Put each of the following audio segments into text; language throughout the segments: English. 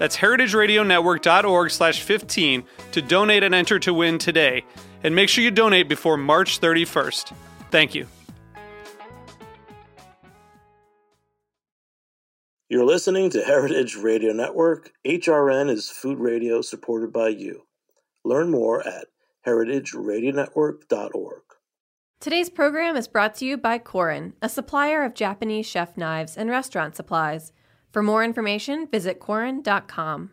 That's heritageradionetwork.org slash 15 to donate and enter to win today. And make sure you donate before March 31st. Thank you. You're listening to Heritage Radio Network. HRN is food radio supported by you. Learn more at heritageradionetwork.org. Today's program is brought to you by Korin, a supplier of Japanese chef knives and restaurant supplies. For more information, visit Korin.com.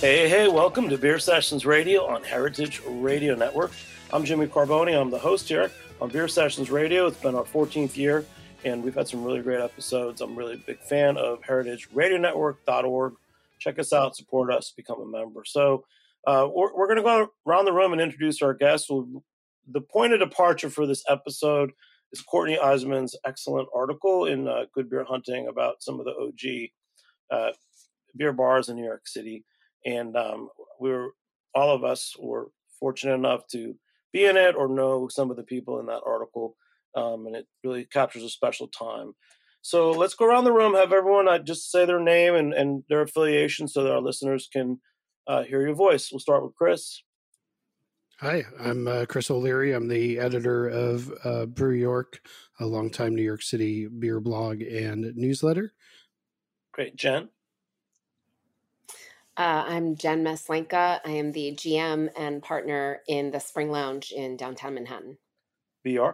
Hey, hey, welcome to Beer Sessions Radio on Heritage Radio Network. I'm Jimmy Carbone. I'm the host here on Beer Sessions Radio. It's been our 14th year and we've had some really great episodes. I'm really a big fan of heritageradionetwork.org. Check us out, support us, become a member. So uh, we're, we're going to go around the room and introduce our guests. We'll, the point of departure for this episode is Courtney Iseman's excellent article in uh, Good Beer Hunting about some of the OG uh, beer bars in New York City. And um, we were, all of us were fortunate enough to be in it or know some of the people in that article um, and it really captures a special time. So let's go around the room, have everyone uh, just say their name and, and their affiliation so that our listeners can uh, hear your voice. We'll start with Chris. Hi, I'm uh, Chris O'Leary. I'm the editor of uh, Brew York, a longtime New York City beer blog and newsletter. Great. Jen? Uh, I'm Jen Maslanka. I am the GM and partner in the Spring Lounge in downtown Manhattan. BR?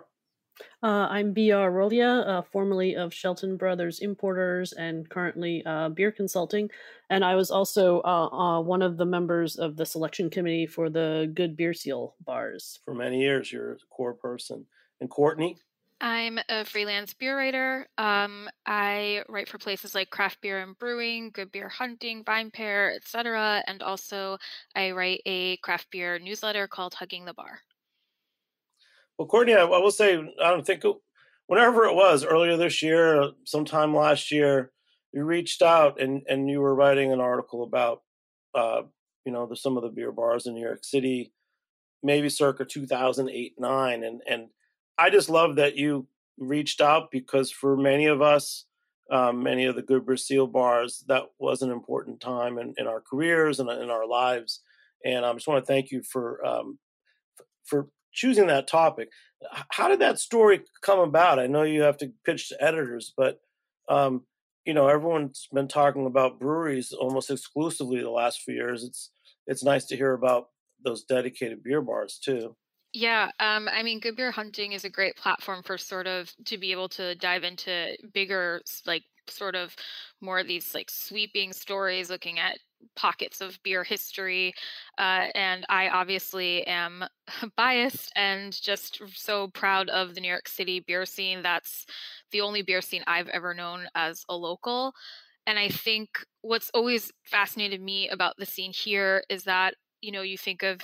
Uh, I'm B.R. Rolya, uh, formerly of Shelton Brothers Importers and currently uh, beer consulting. And I was also uh, uh, one of the members of the selection committee for the Good Beer Seal bars. For many years, you're a core person. And Courtney? I'm a freelance beer writer. Um, I write for places like Craft Beer and Brewing, Good Beer Hunting, Vine VinePair, etc. And also, I write a craft beer newsletter called Hugging the Bar. Well, Courtney, I, I will say, I don't think whenever it was earlier this year, sometime last year, you reached out and and you were writing an article about, uh, you know, the, some of the beer bars in New York City, maybe circa 2008 nine, and and I just love that you reached out because for many of us, um, many of the Good Seal bars, that was an important time in, in our careers and in our lives. And I just want to thank you for um, for choosing that topic. How did that story come about? I know you have to pitch to editors, but um, you know everyone's been talking about breweries almost exclusively the last few years. It's it's nice to hear about those dedicated beer bars too. Yeah, um, I mean, Good Beer Hunting is a great platform for sort of to be able to dive into bigger, like sort of more of these like sweeping stories, looking at pockets of beer history. Uh, and I obviously am biased and just so proud of the New York City beer scene. That's the only beer scene I've ever known as a local. And I think what's always fascinated me about the scene here is that, you know, you think of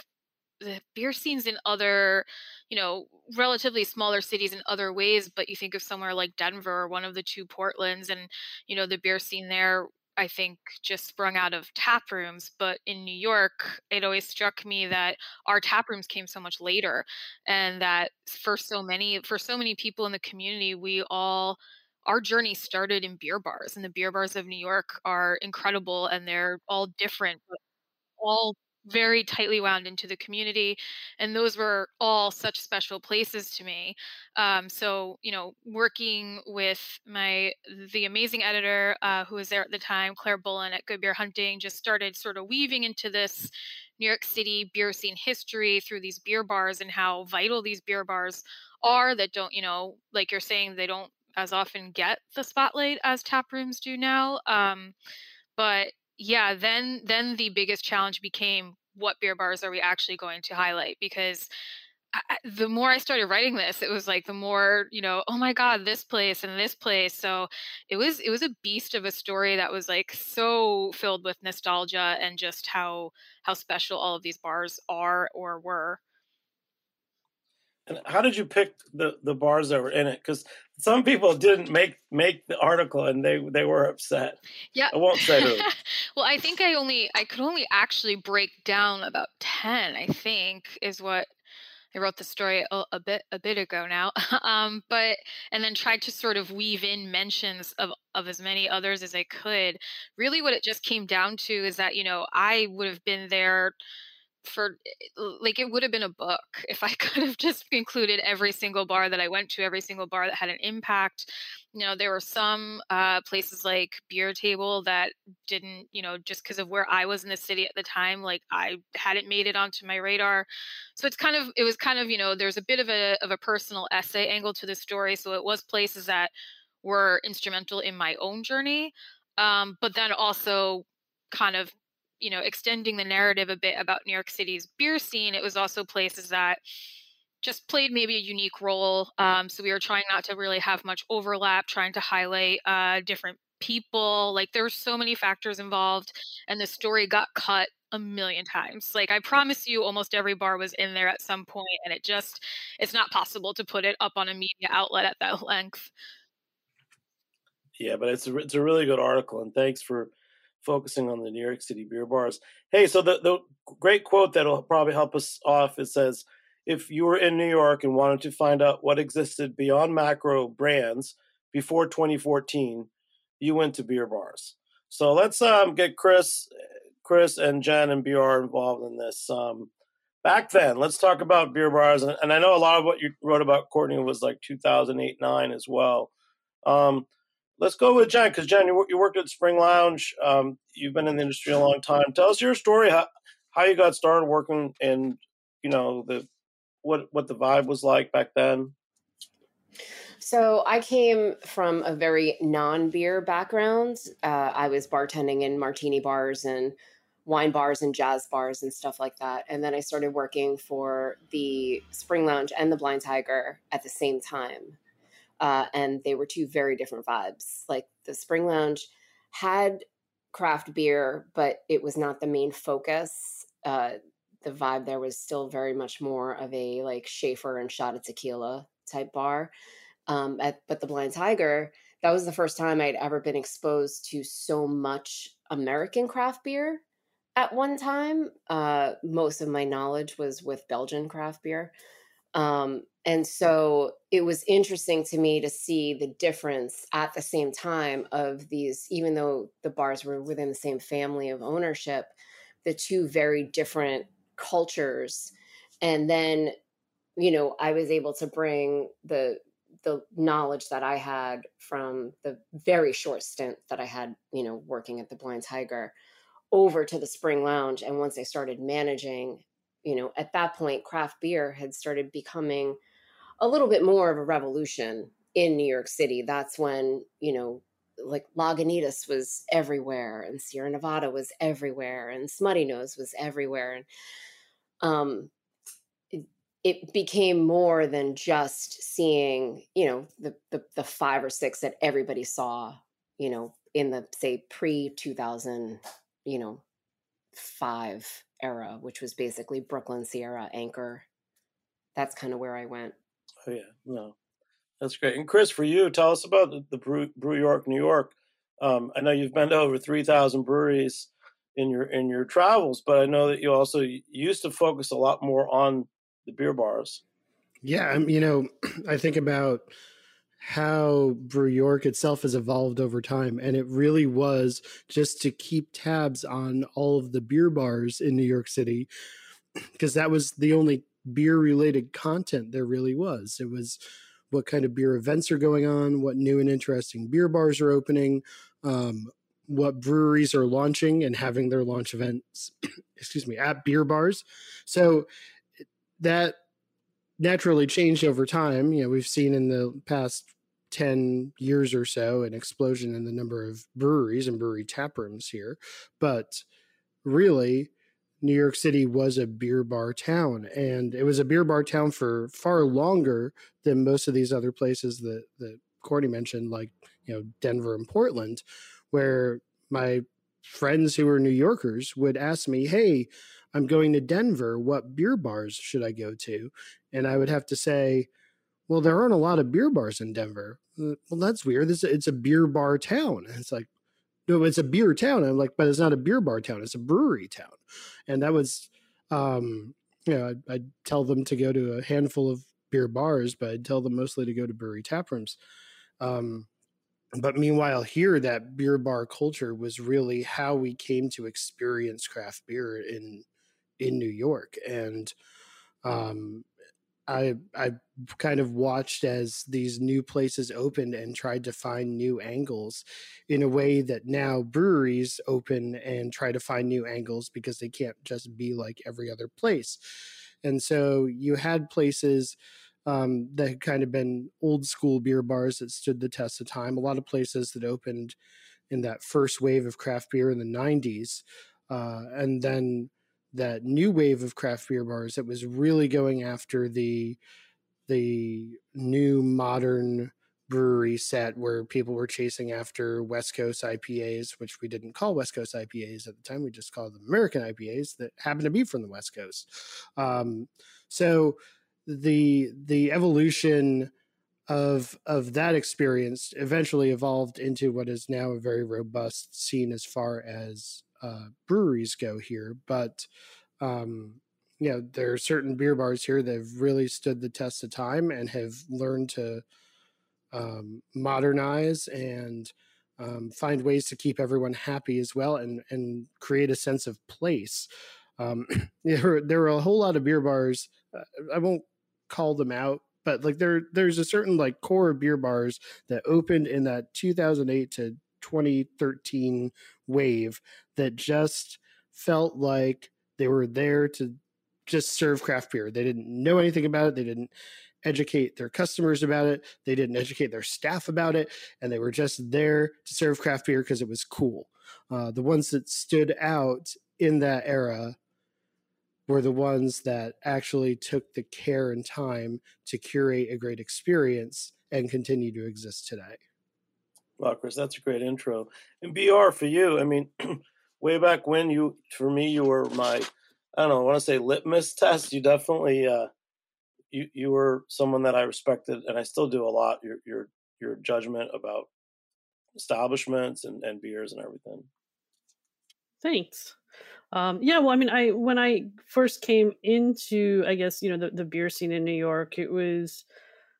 the beer scenes in other, you know, relatively smaller cities in other ways, but you think of somewhere like Denver or one of the two Portlands, and you know, the beer scene there I think just sprung out of tap rooms. But in New York, it always struck me that our tap rooms came so much later, and that for so many for so many people in the community, we all our journey started in beer bars, and the beer bars of New York are incredible, and they're all different, but all very tightly wound into the community and those were all such special places to me. Um, so you know working with my the amazing editor uh, who was there at the time claire bullen at good beer hunting just started sort of weaving into this new york city beer scene history through these beer bars and how vital these beer bars are that don't you know like you're saying they don't as often get the spotlight as tap rooms do now um, but yeah, then then the biggest challenge became what beer bars are we actually going to highlight because I, the more I started writing this, it was like the more you know. Oh my God, this place and this place. So it was it was a beast of a story that was like so filled with nostalgia and just how how special all of these bars are or were. And how did you pick the the bars that were in it? Because some people didn't make make the article and they they were upset. Yeah, I won't say who. well, I think I only I could only actually break down about ten. I think is what I wrote the story a, a, bit a bit ago now, um, but and then tried to sort of weave in mentions of of as many others as I could. Really, what it just came down to is that you know I would have been there for eh, like it would have been a book if I could have just included every single bar that I went to, every single bar that had an impact. You know, there were some uh, places like Beer Table that didn't, you know, just because of where I was in the city at the time, like I hadn't made it onto my radar. So it's kind of, it was kind of, you know, there's a bit of a of a personal essay angle to the story. So it was places that were instrumental in my own journey, um, but then also kind of you know extending the narrative a bit about New York City's beer scene, it was also places that just played maybe a unique role. Um, so we were trying not to really have much overlap, trying to highlight uh, different people. Like there were so many factors involved, and the story got cut a million times. Like I promise you, almost every bar was in there at some point, and it just it's not possible to put it up on a media outlet at that length. Yeah, but it's a, it's a really good article, and thanks for focusing on the New York City beer bars. Hey, so the, the great quote that'll probably help us off it says, if you were in New York and wanted to find out what existed beyond macro brands before 2014, you went to beer bars. So let's um, get Chris, Chris and Jen and BR involved in this. Um, back then, let's talk about beer bars. And, and, I know a lot of what you wrote about Courtney was like 2008, nine as well. Um, let's go with Jen because Jen, you, you worked at Spring Lounge. Um, you've been in the industry a long time. Tell us your story, how, how you got started working, and you know the what what the vibe was like back then. So I came from a very non-beer background. Uh, I was bartending in martini bars and wine bars and jazz bars and stuff like that. And then I started working for the Spring Lounge and the Blind Tiger at the same time uh, and they were two very different vibes. Like the Spring Lounge had craft beer, but it was not the main focus. Uh, the vibe there was still very much more of a like Schaefer and shot of tequila type bar. Um, at, but the Blind Tiger, that was the first time I'd ever been exposed to so much American craft beer at one time. Uh, most of my knowledge was with Belgian craft beer. Um, and so it was interesting to me to see the difference at the same time of these, even though the bars were within the same family of ownership, the two very different cultures. And then, you know, I was able to bring the the knowledge that I had from the very short stint that I had, you know, working at the Blind Tiger over to the Spring Lounge. And once I started managing, you know, at that point, craft beer had started becoming a little bit more of a revolution in New York City. That's when, you know, like Lagunitas was everywhere and Sierra Nevada was everywhere and Smuttynose was everywhere. And um, it, it became more than just seeing, you know, the, the, the five or six that everybody saw, you know, in the say pre 2000, you know, five era, which was basically Brooklyn, Sierra, Anchor. That's kind of where I went. Oh yeah, no, that's great. And Chris, for you, tell us about the, the Brew, Brew York, New York. Um, I know you've been to over three thousand breweries in your in your travels, but I know that you also used to focus a lot more on the beer bars. Yeah, I'm you know, I think about how Brew York itself has evolved over time. And it really was just to keep tabs on all of the beer bars in New York City, because that was the only beer related content there really was. It was what kind of beer events are going on, what new and interesting beer bars are opening, um, what breweries are launching and having their launch events, excuse me, at beer bars. So that naturally changed over time. You know, we've seen in the past 10 years or so an explosion in the number of breweries and brewery tap rooms here. But really, New York City was a beer bar town, and it was a beer bar town for far longer than most of these other places that that Courtney mentioned, like you know Denver and Portland, where my friends who were New Yorkers would ask me, "Hey, I'm going to Denver. What beer bars should I go to?" And I would have to say, "Well, there aren't a lot of beer bars in Denver." Uh, well, that's weird. It's a, it's a beer bar town. And it's like, no, it's a beer town. I'm like, but it's not a beer bar town. It's a brewery town. And that was, um, you know, I'd, I'd tell them to go to a handful of beer bars, but I'd tell them mostly to go to brewery tap rooms. Um, but meanwhile, here that beer bar culture was really how we came to experience craft beer in in New York, and um, I I kind of watched as these new places opened and tried to find new angles in a way that now breweries open and try to find new angles because they can't just be like every other place. And so you had places um, that had kind of been old school beer bars that stood the test of time. A lot of places that opened in that first wave of craft beer in the 90s. Uh, and then that new wave of craft beer bars that was really going after the the new modern brewery set where people were chasing after West Coast IPAs, which we didn't call West Coast IPAs at the time. We just called them American IPAs that happened to be from the West Coast. Um, so the the evolution of of that experience eventually evolved into what is now a very robust scene as far as uh, breweries go here, but um, you know there are certain beer bars here that have really stood the test of time and have learned to um, modernize and um, find ways to keep everyone happy as well and and create a sense of place. Um, there, there are a whole lot of beer bars. Uh, I won't call them out, but like there there's a certain like core beer bars that opened in that 2008 to 2013 wave that just felt like they were there to just serve craft beer. They didn't know anything about it. They didn't educate their customers about it. They didn't educate their staff about it. And they were just there to serve craft beer because it was cool. Uh, the ones that stood out in that era were the ones that actually took the care and time to curate a great experience and continue to exist today. Wow, Chris, that's a great intro. And BR for you, I mean, way back when you, for me, you were my, I don't know, I want to say litmus test. You definitely, uh, you you were someone that I respected, and I still do a lot. Your your your judgment about establishments and, and beers and everything. Thanks. Um, yeah, well, I mean, I when I first came into, I guess you know, the, the beer scene in New York, it was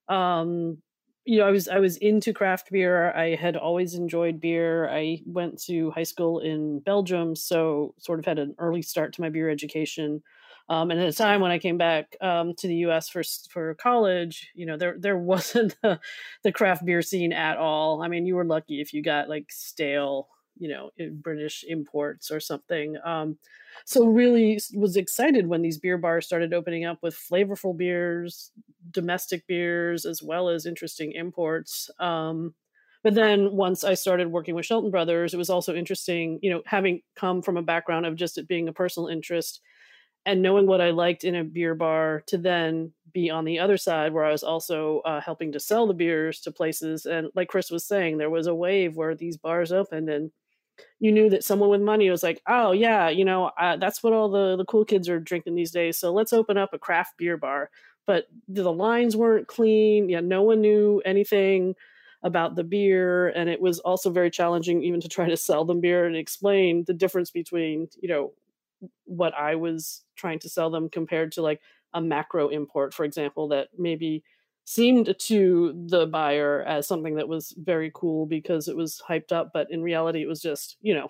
um, you know, I was I was into craft beer. I had always enjoyed beer. I went to high school in Belgium, so sort of had an early start to my beer education. Um, and at the time when I came back um, to the U.S. for for college, you know, there there wasn't the, the craft beer scene at all. I mean, you were lucky if you got like stale, you know, British imports or something. Um, so really was excited when these beer bars started opening up with flavorful beers domestic beers as well as interesting imports um, but then once i started working with shelton brothers it was also interesting you know having come from a background of just it being a personal interest and knowing what i liked in a beer bar to then be on the other side where i was also uh, helping to sell the beers to places and like chris was saying there was a wave where these bars opened and you knew that someone with money was like, oh yeah, you know, uh, that's what all the the cool kids are drinking these days. So let's open up a craft beer bar. But the lines weren't clean. Yeah, no one knew anything about the beer, and it was also very challenging even to try to sell them beer and explain the difference between you know what I was trying to sell them compared to like a macro import, for example, that maybe seemed to the buyer as something that was very cool because it was hyped up, but in reality, it was just you know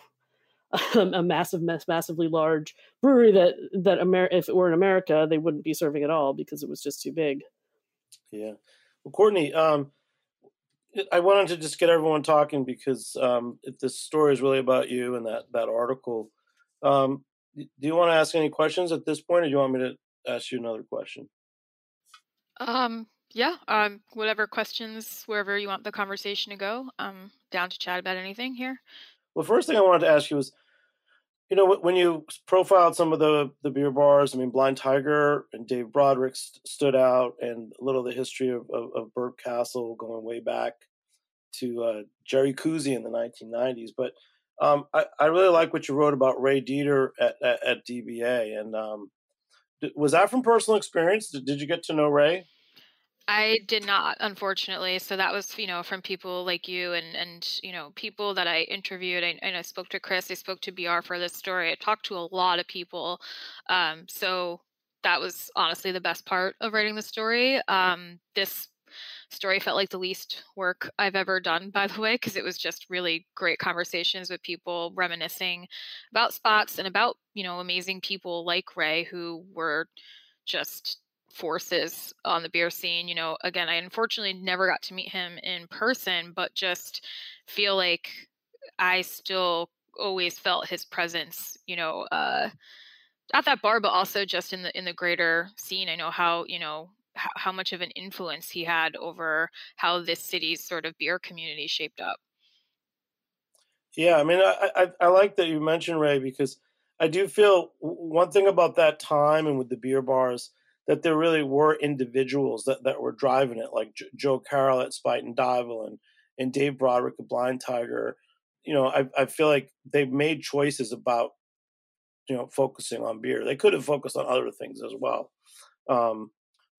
a massive, massively large brewery that that Amer- if it were in America, they wouldn't be serving at all because it was just too big. Yeah. Well, Courtney, um, I wanted to just get everyone talking because um, this story is really about you and that that article. Um, do you want to ask any questions at this point, or do you want me to ask you another question? Um, yeah. Um, whatever questions, wherever you want the conversation to go, I'm down to chat about anything here. Well, first thing I wanted to ask you was, you know, when you profiled some of the the beer bars, I mean, Blind Tiger and Dave Broderick st- stood out, and a little of the history of, of, of Castle going way back to uh, Jerry Cousy in the 1990s. But um, I, I, really like what you wrote about Ray Deter at, at, at DBA, and um, was that from personal experience? Did, did you get to know Ray? I did not, unfortunately. So that was, you know, from people like you and and you know people that I interviewed. I, and I spoke to Chris. I spoke to BR for this story. I talked to a lot of people. Um, so that was honestly the best part of writing the story. Um, this story felt like the least work I've ever done, by the way, because it was just really great conversations with people reminiscing about spots and about you know amazing people like Ray who were just forces on the beer scene. You know, again, I unfortunately never got to meet him in person, but just feel like I still always felt his presence, you know, uh, at that bar, but also just in the in the greater scene. I know how you know how, much of an influence he had over how this city's sort of beer community shaped up. Yeah, I mean, I, I, I like that you mentioned Ray because I do feel one thing about that time and with the beer bars that there really were individuals that, that were driving it, like J- Joe Carroll at Spuyten Duyvil and, and Dave Broderick at Blind Tiger. You know, I, I feel like they've made choices about, you know, focusing on beer. They could have focused on other things as well. Um,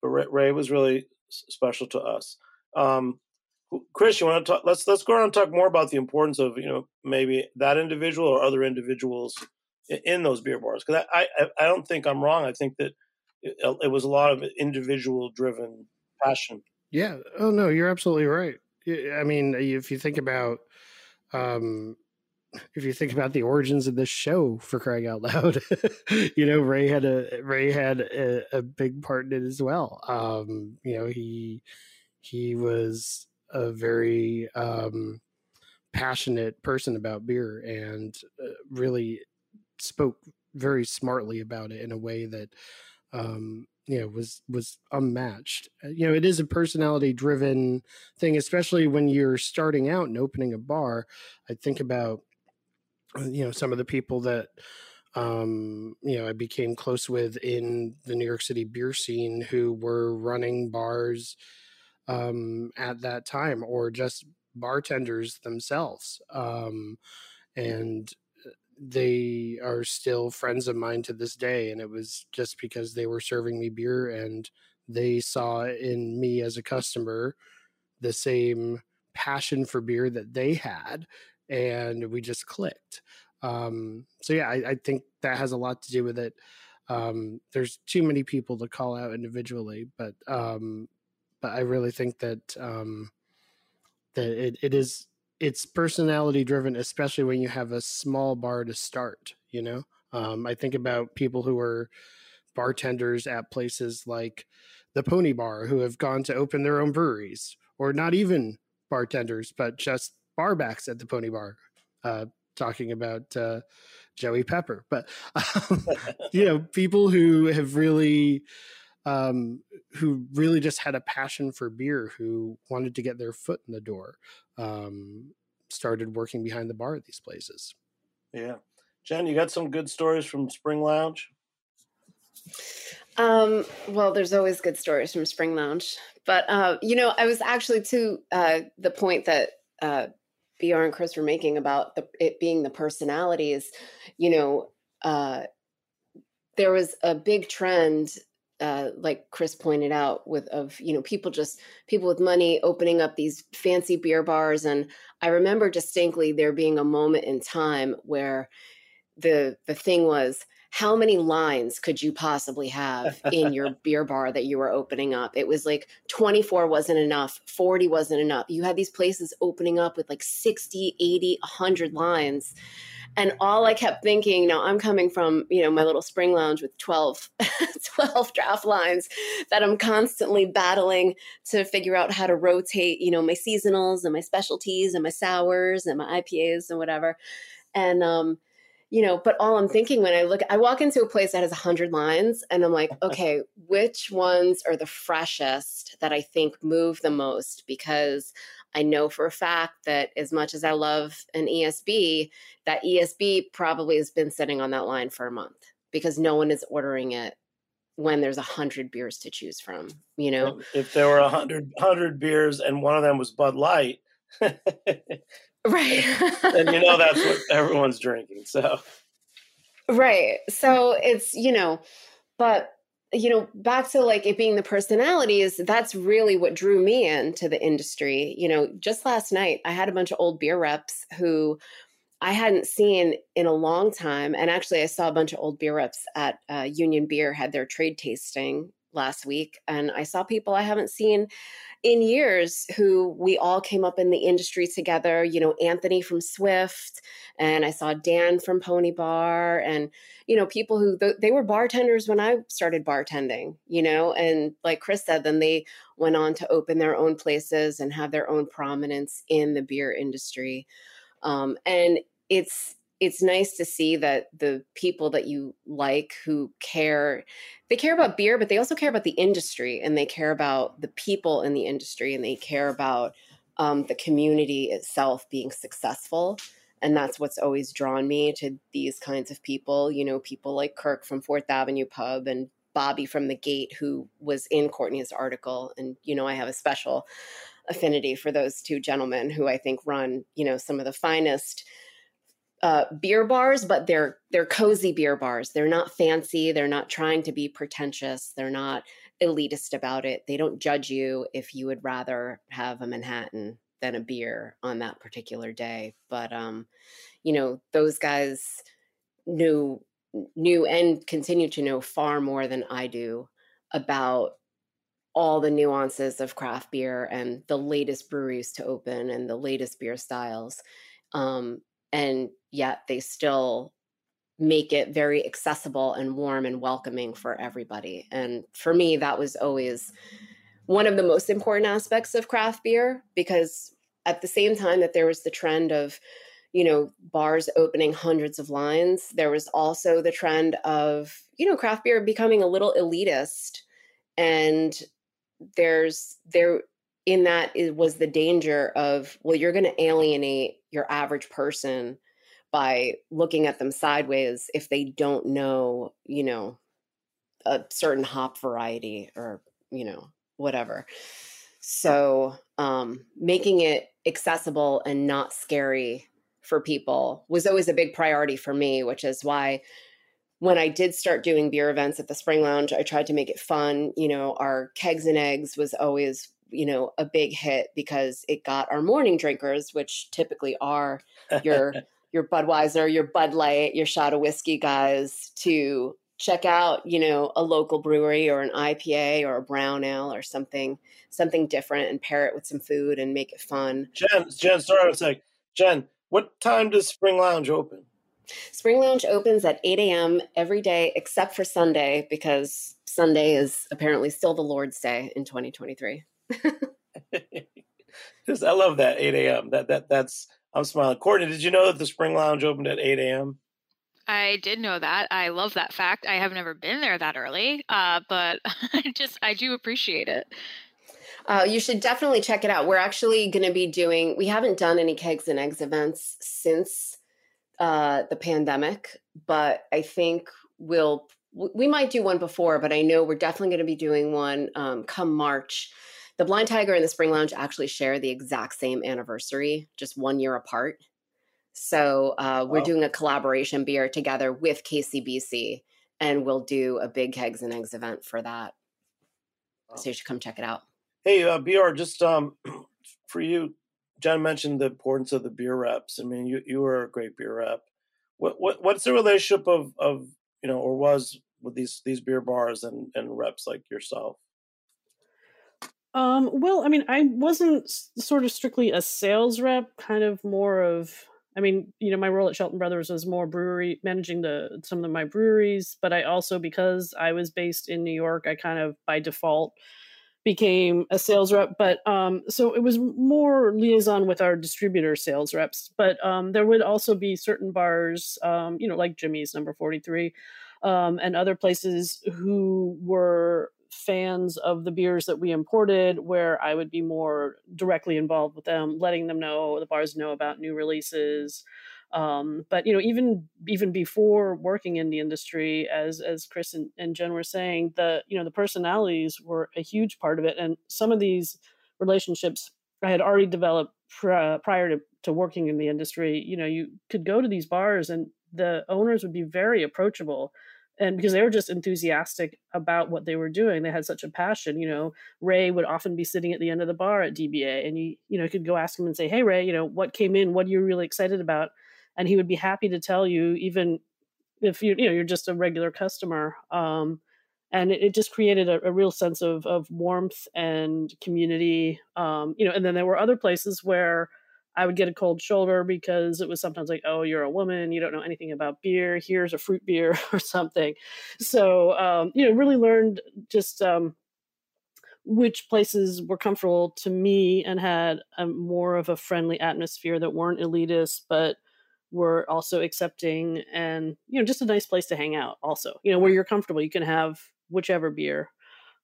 but Ray, Ray, was really special to us. Um, Chris, you want to talk? Let's let's go around and talk more about the importance of you know maybe that individual or other individuals in, in those beer bars because I, I I don't think I'm wrong. I think that it, it was a lot of individual driven passion. Yeah. Oh no, you're absolutely right. I mean, if you think about, um, if you think about the origins of this show, for crying out loud, you know, Ray had a Ray had a, a big part in it as well. Um, you know, he he was a very um, passionate person about beer and uh, really spoke very smartly about it in a way that um, you know was was unmatched. Uh, you know it is a personality driven thing especially when you're starting out and opening a bar. I think about uh, you know some of the people that um you know i became close with in the new york city beer scene who were running bars um at that time or just bartenders themselves um and they are still friends of mine to this day and it was just because they were serving me beer and they saw in me as a customer the same passion for beer that they had and we just clicked. Um, so yeah I, I, think that has a lot to do with it. Um, there's too many people to call out individually but um, but i really think that um, that it, it is it's personality driven, especially when you have a small bar to start. You know, um, I think about people who are bartenders at places like the Pony Bar who have gone to open their own breweries, or not even bartenders, but just barbacks at the Pony Bar. Uh, talking about uh, Joey Pepper, but um, you know, people who have really um, who really just had a passion for beer, who wanted to get their foot in the door, um, started working behind the bar at these places. Yeah. Jen, you got some good stories from Spring Lounge? Um, well, there's always good stories from Spring Lounge, but uh, you know, I was actually to uh, the point that uh, BR and Chris were making about the, it being the personalities. You know, uh, there was a big trend uh, like Chris pointed out, with of you know people just people with money opening up these fancy beer bars, and I remember distinctly there being a moment in time where the the thing was how many lines could you possibly have in your beer bar that you were opening up? It was like 24 wasn't enough, 40 wasn't enough. You had these places opening up with like 60, 80, 100 lines. And all I kept thinking, now I'm coming from, you know, my little spring lounge with 12, 12 draft lines that I'm constantly battling to figure out how to rotate, you know, my seasonals and my specialties and my sours and my IPAs and whatever. And um, you know, but all I'm thinking when I look, I walk into a place that has 100 lines and I'm like, okay, which ones are the freshest that I think move the most? Because I know for a fact that as much as I love an ESB, that ESB probably has been sitting on that line for a month because no one is ordering it when there's a hundred beers to choose from, you know? If there were a hundred hundred beers and one of them was Bud Light, Right. and you know that's what everyone's drinking. So Right. So it's, you know, but you know, back to like it being the personalities, that's really what drew me into the industry. You know, just last night I had a bunch of old beer reps who I hadn't seen in a long time. And actually, I saw a bunch of old beer reps at uh, Union Beer had their trade tasting last week, and I saw people I haven't seen in years who we all came up in the industry together. You know, Anthony from Swift, and I saw Dan from Pony Bar, and you know, people who they were bartenders when I started bartending. You know, and like Chris said, then they went on to open their own places and have their own prominence in the beer industry. Um, and it's it's nice to see that the people that you like who care they care about beer but they also care about the industry and they care about the people in the industry and they care about um, the community itself being successful. And that's what's always drawn me to these kinds of people you know people like kirk from fourth avenue pub and bobby from the gate who was in courtney's article. And you know i have a special affinity for those two gentlemen who i think run you know some of the finest uh, beer bars, but they're they're cozy beer bars. They're not fancy. They're not trying to be pretentious. They're not elitist about it. They don't judge you if you would rather have a Manhattan than a beer on that particular day. But um, you know, those guys knew knew and continue to know far more than I do about all the nuances of craft beer and the latest breweries to open and the latest beer styles. Um, and yet they still make it very accessible and warm and welcoming for everybody. And for me, that was always one of the most important aspects of craft beer because at the same time that there was the trend of, you know, bars opening hundreds of lines, there was also the trend of, you know, craft beer becoming a little elitist. And there's there in that it was the danger of, well, you're going to alienate your average person by looking at them sideways if they don't know, you know, a certain hop variety or, you know, whatever. So, um, making it accessible and not scary for people was always a big priority for me, which is why when I did start doing beer events at the Spring Lounge, I tried to make it fun. You know, our kegs and eggs was always you know a big hit because it got our morning drinkers which typically are your your budweiser your bud light your shot of whiskey guys to check out you know a local brewery or an ipa or a brown ale or something something different and pair it with some food and make it fun. Jen jen sorry a sec jen what time does spring lounge open? Spring lounge opens at 8 a.m every day except for sunday because sunday is apparently still the lord's day in 2023 I love that 8 a.m. That that that's I'm smiling. Courtney, did you know that the Spring Lounge opened at 8 a.m.? I did know that. I love that fact. I have never been there that early, uh, but I just I do appreciate it. Uh, you should definitely check it out. We're actually going to be doing. We haven't done any kegs and eggs events since uh, the pandemic, but I think we'll we might do one before. But I know we're definitely going to be doing one um, come March the Blind Tiger and the Spring Lounge actually share the exact same anniversary, just one year apart. So uh, we're doing a collaboration beer together with KCBC, and we'll do a big kegs and eggs event for that. So you should come check it out. Hey, uh, BR, just um, for you, Jen mentioned the importance of the beer reps. I mean, you you are a great beer rep. What what what's the relationship of of you know, or was with these these beer bars and and reps like yourself? Um, well, I mean, I wasn't sort of strictly a sales rep, kind of more of I mean, you know, my role at Shelton Brothers was more brewery managing the some of my breweries, but I also because I was based in New York, I kind of by default became a sales rep. But um, so it was more liaison with our distributor sales reps. But um, there would also be certain bars, um, you know, like Jimmy's Number Forty Three, um, and other places who were fans of the beers that we imported where I would be more directly involved with them, letting them know the bars know about new releases. Um, but you know, even even before working in the industry, as as Chris and, and Jen were saying, the you know the personalities were a huge part of it, and some of these relationships I had already developed pr- prior to, to working in the industry. You know, you could go to these bars and the owners would be very approachable and because they were just enthusiastic about what they were doing they had such a passion you know ray would often be sitting at the end of the bar at dba and you you know could go ask him and say hey ray you know what came in? What are you really excited about? And he would be happy to tell you even if you you know you're just a regular customer um, and it, just created a, a, real sense of of warmth and community um, you know and then there were other places where I would get a cold shoulder because it was sometimes like, oh, you're a woman, you don't know anything about beer. Here's a fruit beer or something. So, um, you know, really learned just um, which places were comfortable to me and had a, more of a friendly atmosphere that weren't elitist, but were also accepting and, you know, just a nice place to hang out also, you know, where you're comfortable. You can have whichever beer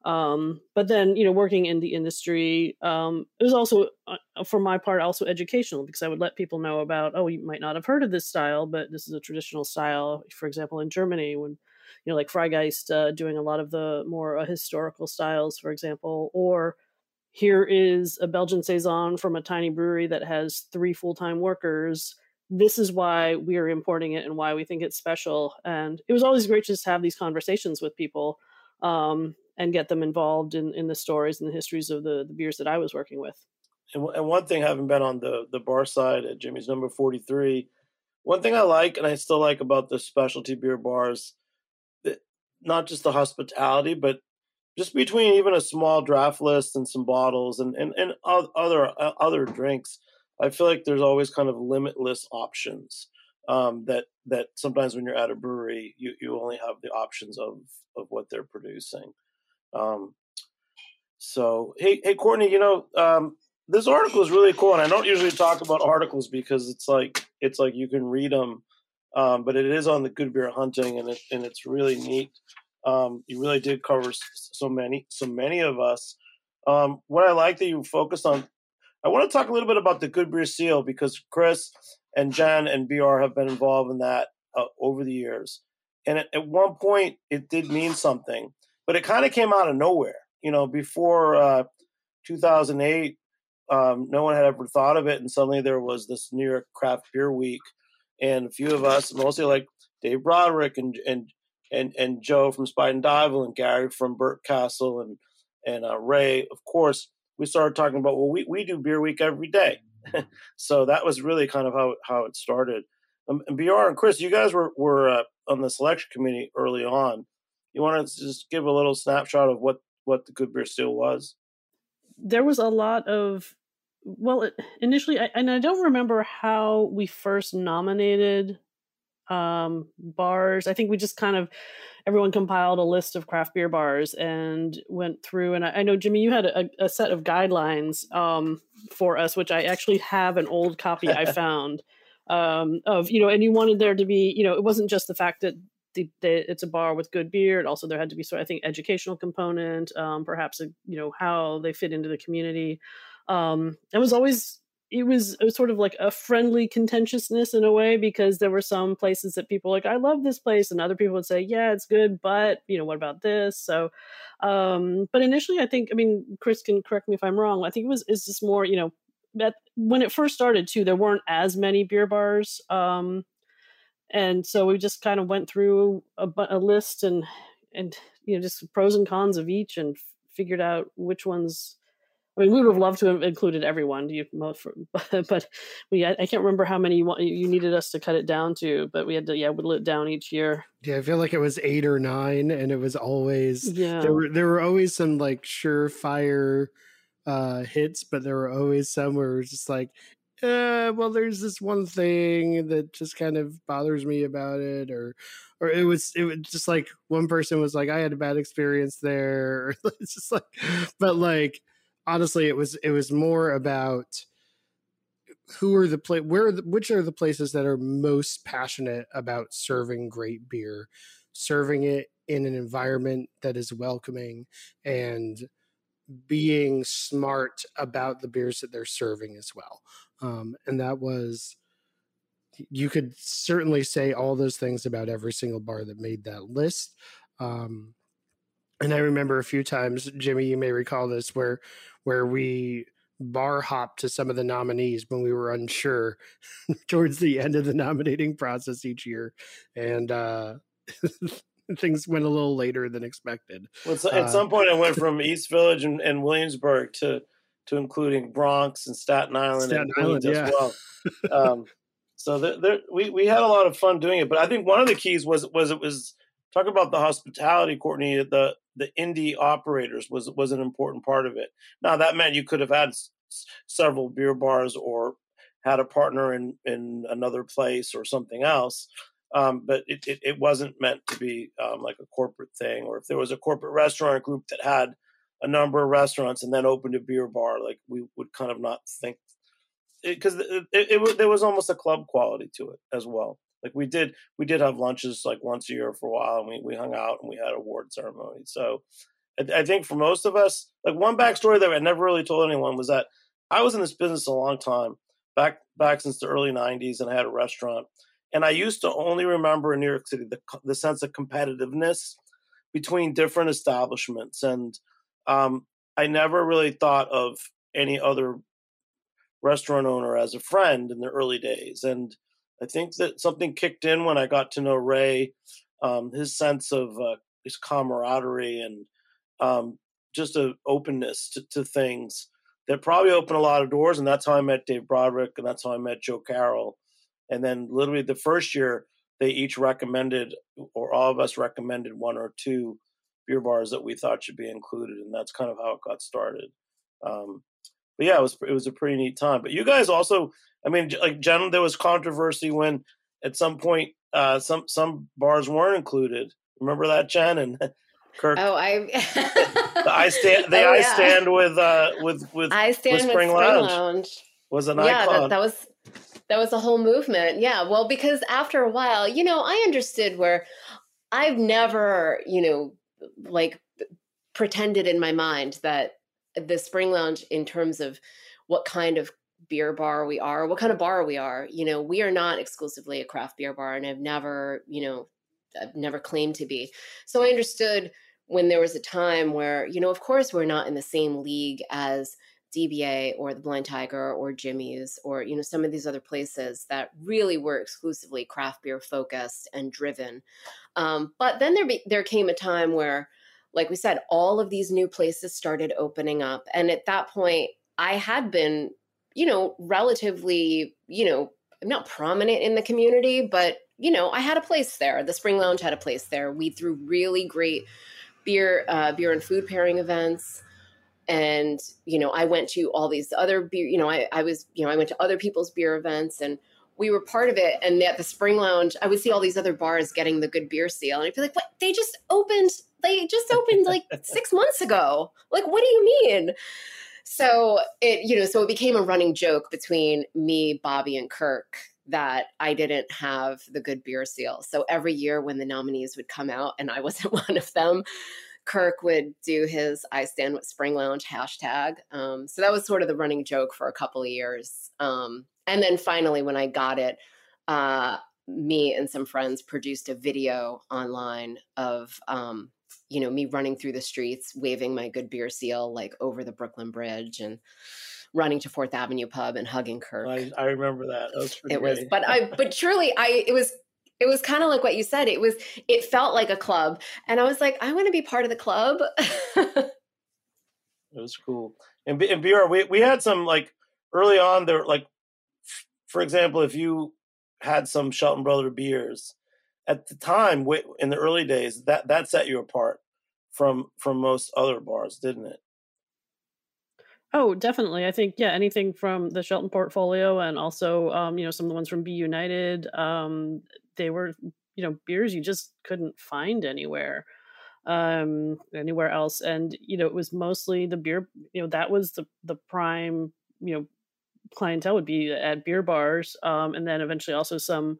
um, but then you know working in the industry um, it was also uh, for my part also educational because i would let people know about oh you might not have heard of this style but this is a traditional style. For example in germany when you know like freigeist uh, doing a lot of the more uh, historical styles for example or here is a belgian saison from a tiny brewery that has three full-time workers. This is why we are importing it and why we think it's special. And it was always great just to have these conversations with people um, and get them involved in, in the stories and the histories of the, the beers that I was working with. And, and one thing, having been on the, the bar side at Jimmy's number 43, one thing I like and I still like about the specialty beer bars, not just the hospitality, but just between even a small draft list and some bottles and, and, and other uh, other drinks, I feel like there's always kind of limitless options. Um, that that sometimes when you're at a brewery, you, you only have the options of of what they're producing. Um, so hey, hey, Courtney, you know, um, this article is really cool, and I don't usually talk about articles because it's like it's like you can read them, um, but it is on the good beer hunting, and it, and it's really neat. Um, you really did cover so many, so many of us. Um, what I like that you focused on, I want to talk a little bit about the Good Beer Seal because Chris and Jen and BR have been involved in that uh, over the years. And at, at, one point, it did mean something but it kind of came out of nowhere. You know, before uh, 2008, um, no one had ever thought of it, and suddenly there was this New York Craft Beer Week, and a few of us, mostly like Dave Broderick and and and and Joe from Spuyten Duyvil and Gary from Burp Castle and and uh, Ray, of course, we started talking about well, we we do Beer Week every day, so that was really kind of how how it started. Um, and Br and Chris, you guys were were uh, on the selection committee early on you want to just give a little snapshot of what what the good beer seal was? There was a lot of well initially I, and i don't remember how we first nominated um, bars. I think we just kind of everyone compiled a list of craft beer bars and went through and i, I know jimmy you had a, a set of guidelines um, for us which i actually have an old copy i found um, of you know and you wanted there to be you know it wasn't just the fact that the, the, it's a bar with good beer. And also there had to be sort of, I think, educational component, um, perhaps, a, you know, how they fit into the community. Um, it was always, it was, it was sort of like a friendly contentiousness in a way, because there were some places that people like, I love this place. And other people would say, yeah, it's good, but, you know, what about this? So, um, but initially I think, I mean, Chris can correct me if I'm wrong. I think it was, it's just more, you know, that when it first started too, there weren't as many beer bars. Um, and so we just kind of went through a, a list and and you know just pros and cons of each and f- figured out which ones I mean, we would have loved to have included everyone, you, but we I can't remember how many you, you needed us to cut it down to, but we had to yeah whittle it down each year. Yeah, I feel like it was eight or nine, and it was always yeah. There were there were always some like surefire uh hits, but there were always some where it was just like, uh, well, there's this one thing that just kind of bothers me about it, or or it was it was just like one person was like, I had a bad experience there. it's just like, but like honestly, it was it was more about who are the place, where the, which are the places that are most passionate about serving great beer, serving it in an environment that is welcoming and being smart about the beers that they're serving as well. Um, and that was you could certainly say all those things about every single bar that made that list. Um, and I remember a few times, Jimmy, you may recall this, where where we bar hopped to some of the nominees when we were unsure towards the end of the nominating process each year, and uh, things went a little later than expected. Well, at uh, some point, I went from East Village and, and, Williamsburg to to including Bronx and Staten Island Staten and Island, yeah. as well. Um, so there, there, we we had a lot of fun doing it, but I think one of the keys was was it was talk about the hospitality, Courtney. The the indie operators was was an important part of it. Now that meant you could have had s- several beer bars or had a partner in in another place or something else. Um, but it, it, it, wasn't meant to be um, like a corporate thing. Or if there was a corporate restaurant group that had a number of restaurants and then opened a beer bar, like we would kind of not think because it, it, it, there was almost a club quality to it as well. Like we did, we did have lunches like once a year for a while, and we we hung out and we had award ceremonies. So I, I think for most of us, like one backstory that I never really told anyone was that I was in this business a long time, back back since the early '90s, and I had a restaurant. And I used to only remember in New York City the the sense of competitiveness between different establishments, and um, I never really thought of any other restaurant owner as a friend in the early days. And I think that something kicked in when I got to know Ray, um, his sense of uh, his camaraderie and um, just a openness to, to, things that probably opened a lot of doors. And that's how I met Dave Broderick, and that's how I met Joe Carroll. And then literally the first year, they each recommended, or all of us recommended one or two beer bars that we thought should be included, and that's kind of how it got started. Um, but yeah, it was it was a pretty neat time. But you guys also I mean, like Jen, there was controversy when at some point uh, some some bars weren't included. Remember that, Jen and Kirk? Oh, I the I stand the oh, I yeah. stand with uh with with I stand with Spring, with Spring Lounge. Lounge. was an yeah, icon. That, that was that was a whole movement. Yeah, well, because after a while, you know, I understood where I've never, you know, like pretended in my mind that the Spring Lounge, in terms of what kind of beer bar we are, what kind of bar we are. You know, we are not exclusively a craft beer bar, and I've never, you know, I've never claimed to be. So I understood when there was a time where, you know, of course, we're not in the same league as DBA or the Blind Tiger or Jimmy's or you know some of these other places that really were exclusively craft beer focused and driven. Um, but then there be, there came a time where, like we said, all of these new places started opening up, and at that point, I had been you know, relatively, you know, I'm not prominent in the community, but you know, I had a place there. The Spring Lounge had a place there. We threw really great beer, uh, beer and food pairing events. And, you know, I went to all these other beer, you know, I, I was, you know, I went to other people's beer events and we were part of it. And at the Spring Lounge, I would see all these other bars getting the good beer seal. And I'd be like, what? They just opened, they just opened like six months ago. Like, what do you mean? So it, you know, so it became a running joke between me, Bobby, and Kirk that I didn't have the good beer seal. So every year when the nominees would come out and I wasn't one of them, Kirk would do his I stand with Spring Lounge hashtag. Um, so that was sort of the running joke for a couple of years. Um, and then finally, when I got it, uh, me and some friends produced a video online of um, you know, me running through the streets, waving my good beer seal like over the Brooklyn Bridge and running to Fourth Avenue Pub and hugging Kirk. I, I remember that. that was it great. was, but I, but truly, I, it was, it was kind of like what you said. It was, it felt like a club, and I was like, I want to be part of the club. It was cool. And and BR, we we had some like early on there, like for example, if you had some Shelton Brother beers at the time in the early days, that that set you apart from from most other bars, didn't it? Oh, definitely. I think yeah, anything from the Shelton portfolio and also um, you know some of the ones from B United, um, they were you know beers you just couldn't find anywhere um anywhere else and you know it was mostly the beer you know that was the the prime you know clientele would be at beer bars um and then eventually also some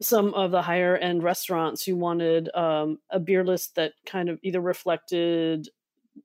some of the higher end restaurants who wanted um a beer list that kind of either reflected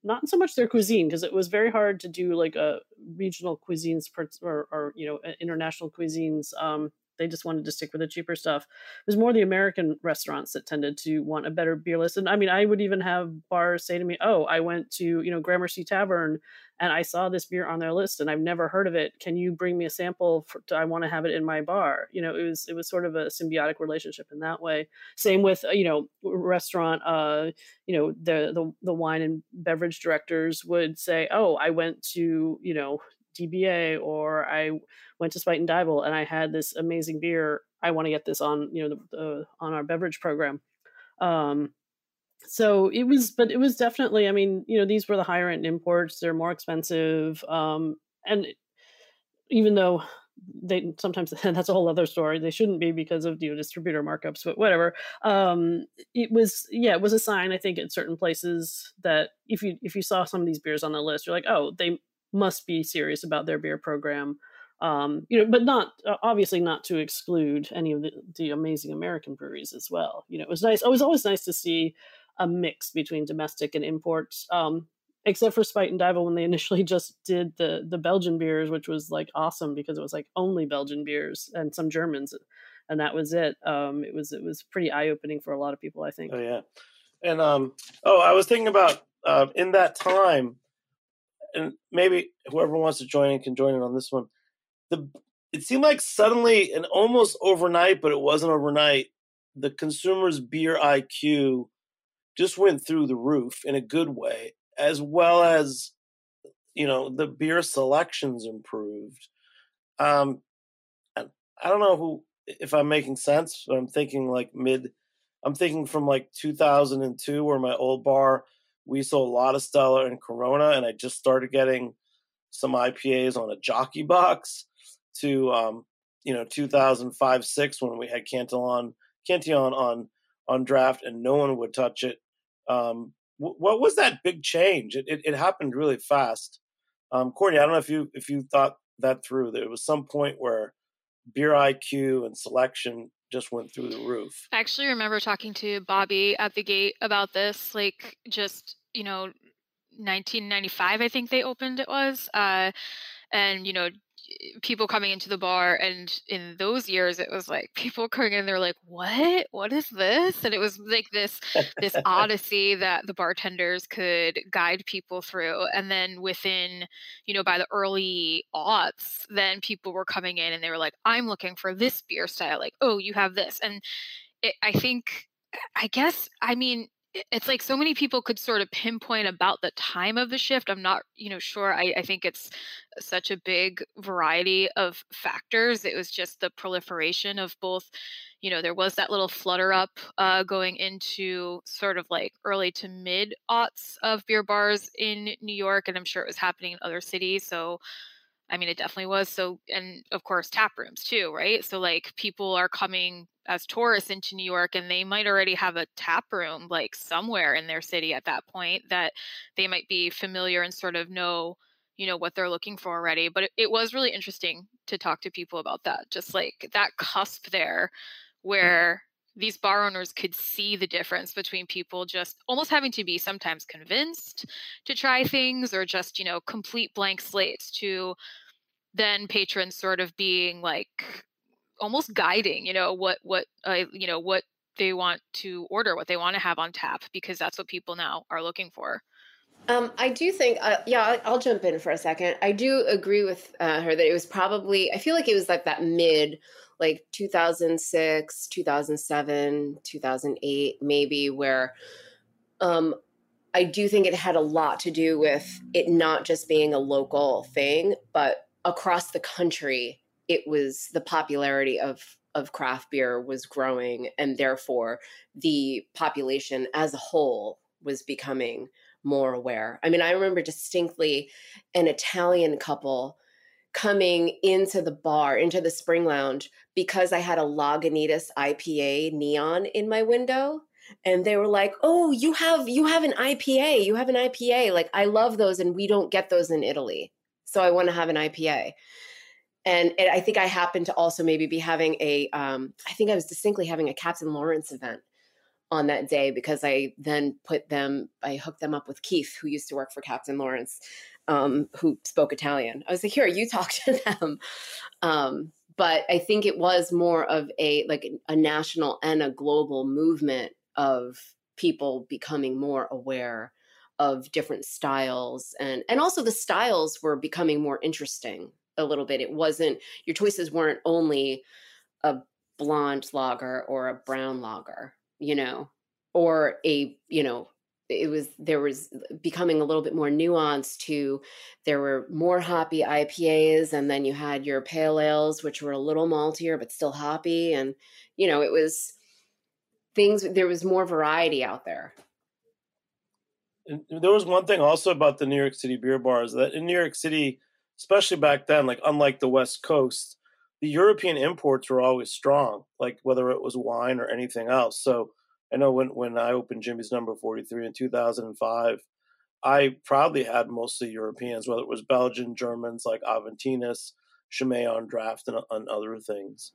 not so much their cuisine because it was very hard to do like a regional cuisines or, or you know international cuisines um they just wanted to stick with the cheaper stuff. It was more the American restaurants that tended to want a better beer list. And I mean, I would even have bars say to me, "Oh, I went to you know Gramercy Tavern and I saw this beer on their list and I've never heard of it. Can you bring me a sample? For, I want to have it in my bar." You know, it was it was sort of a symbiotic relationship in that way. Same with uh, you know restaurant. Uh, you know the the the wine and beverage directors would say, "Oh, I went to you know DBA or I went to Spuyten Duyvil and I had this amazing beer. I want to get this on, you know, the, the, on our beverage program. Um, so it was, but it was definitely, I mean, you know, these were the higher end imports. They're more expensive. Um, and even though they sometimes that's a whole other story they shouldn't be because of you know distributor markups but whatever um it was yeah it was a sign i think at certain places that if you if you saw some of these beers on the list you're like oh they must be serious about their beer program. Um, you know, but not uh, obviously not to exclude any of the, the amazing American breweries as well. You know, it was nice. It was always nice to see a mix between domestic and imports. Um, except for Spuyten Duyvil when they initially just did the the Belgian beers, which was like awesome because it was like only Belgian beers and some Germans, and that was it. Um, it was it was pretty eye opening for a lot of people, I think. Oh yeah, and um, oh, I was thinking about uh, in that time and maybe whoever wants to join in can join in on this one. The it seemed like suddenly and almost overnight, but it wasn't overnight. The consumer's beer IQ just went through the roof in a good way, as well as you know the beer selections improved. Um, I don't know who if I'm making sense, but I'm thinking like mid. I'm thinking from like 2002, where my old bar we sold a lot of Stella and Corona, and I just started getting some IPAs on a jockey box to um, you know 2005 six when we had Cantillon Cantillon on on draft and no one would touch it. Um, what was that big change? It, it, it happened really fast. Um, Courtney, I don't know if you if you thought that through. There was some point where beer IQ and selection just went through the roof. I actually remember talking to Bobby at the gate about this, like just, you know, 1995, I think they opened it was. Uh, and, you know, people coming into the bar and in those years it was like people coming in they're like what? What is this? And it was like this this odyssey that the bartenders could guide people through. And then within you know by the early aughts then people were coming in and they were like i'm looking for this beer style like oh you have this. And it, i think i guess i mean it's like so many people could sort of pinpoint about the time of the shift i'm not you know sure I, I, think it's such a big variety of factors it was just the proliferation of both you know there was that little flutter up uh, going into sort of like early to mid aughts of beer bars in new york and i'm sure it was happening in other cities so I mean, it definitely was. So, and of course, tap rooms too, right? So, like, people are coming as tourists into New York and they might already have a tap room like somewhere in their city at that point that they might be familiar and sort of know, you know, what they're looking for already. But it, it was really interesting to talk to people about that, just like that cusp there mm-hmm. where these bar owners could see the difference between people just almost having to be sometimes convinced to try things or just you know complete blank slates to then patrons sort of being like almost guiding you know what what uh, you know what they want to order what they want to have on tap because that's what people now are looking for um, I do think, uh, yeah, I'll jump in for a second. I do agree with uh, her that it was probably, I feel like it was like that mid like 2006, 2007, 2008, maybe, where um, I do think it had a lot to do with it not just being a local thing, but across the country, it was the popularity of of craft beer was growing, and therefore the population as a whole was becoming more aware. I mean, I remember distinctly an Italian couple coming into the bar, into the spring lounge, because I had a Lagunitas IPA neon in my window and they were like oh you have you have an ipa you have an ipa like i love those and we don't get those in italy so i want to have an ipa and it, i think i happened to also maybe be having a um, I think i was distinctly having a captain lawrence event on that day because i then put them i hooked them up with keith who used to work for captain lawrence um, who spoke italian. I was like here you talk to them. Um, but i think it was more of a like a national and a global movement of people becoming more aware of different styles and and also the styles were becoming more interesting a little bit. It wasn't your choices weren't only a blonde lager or a brown lager you know or a you know it was there was becoming a little bit more nuanced to there were more hoppy IPAs and then you had your pale ales which were a little maltier but still hoppy and you know it was things there was more variety out there. And there was one thing also about the new york city beer bars that in new york city especially back then like unlike the west coast the european imports were always strong like whether it was wine or anything else so i know when, when i opened jimmy's number 43 in 2005 i probably had mostly europeans whether it was belgian germans like aventinus chimay on draft and, and other things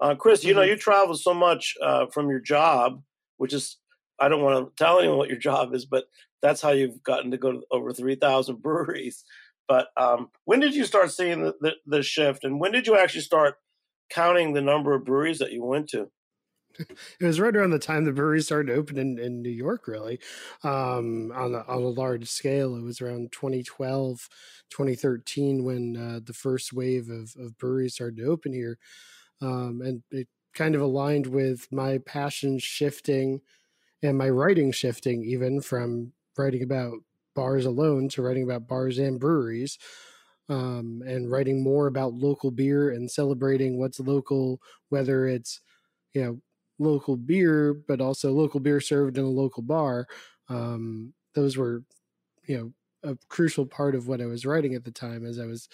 uh, Chris, you know, mm-hmm. you travel so much uh, from your job, which is, I don't want to tell anyone what your job is, but that's how you've gotten to go to over 3,000 breweries. But um, when did you start seeing the, the, the, shift and when did you actually start counting the number of breweries that you went to? It was right around the time the breweries started to open in, in New York, really, um, on, a, on a large scale. It was around 2012, 2013 when uh, the first wave of, of breweries started to open here um, and it kind of aligned with my passion shifting and my writing shifting even from writing about bars alone to writing about bars and breweries um, and writing more about local beer and celebrating what's local whether it's you know local beer but also local beer served in a local bar um, those were you know a crucial part of what i was writing at the time as i was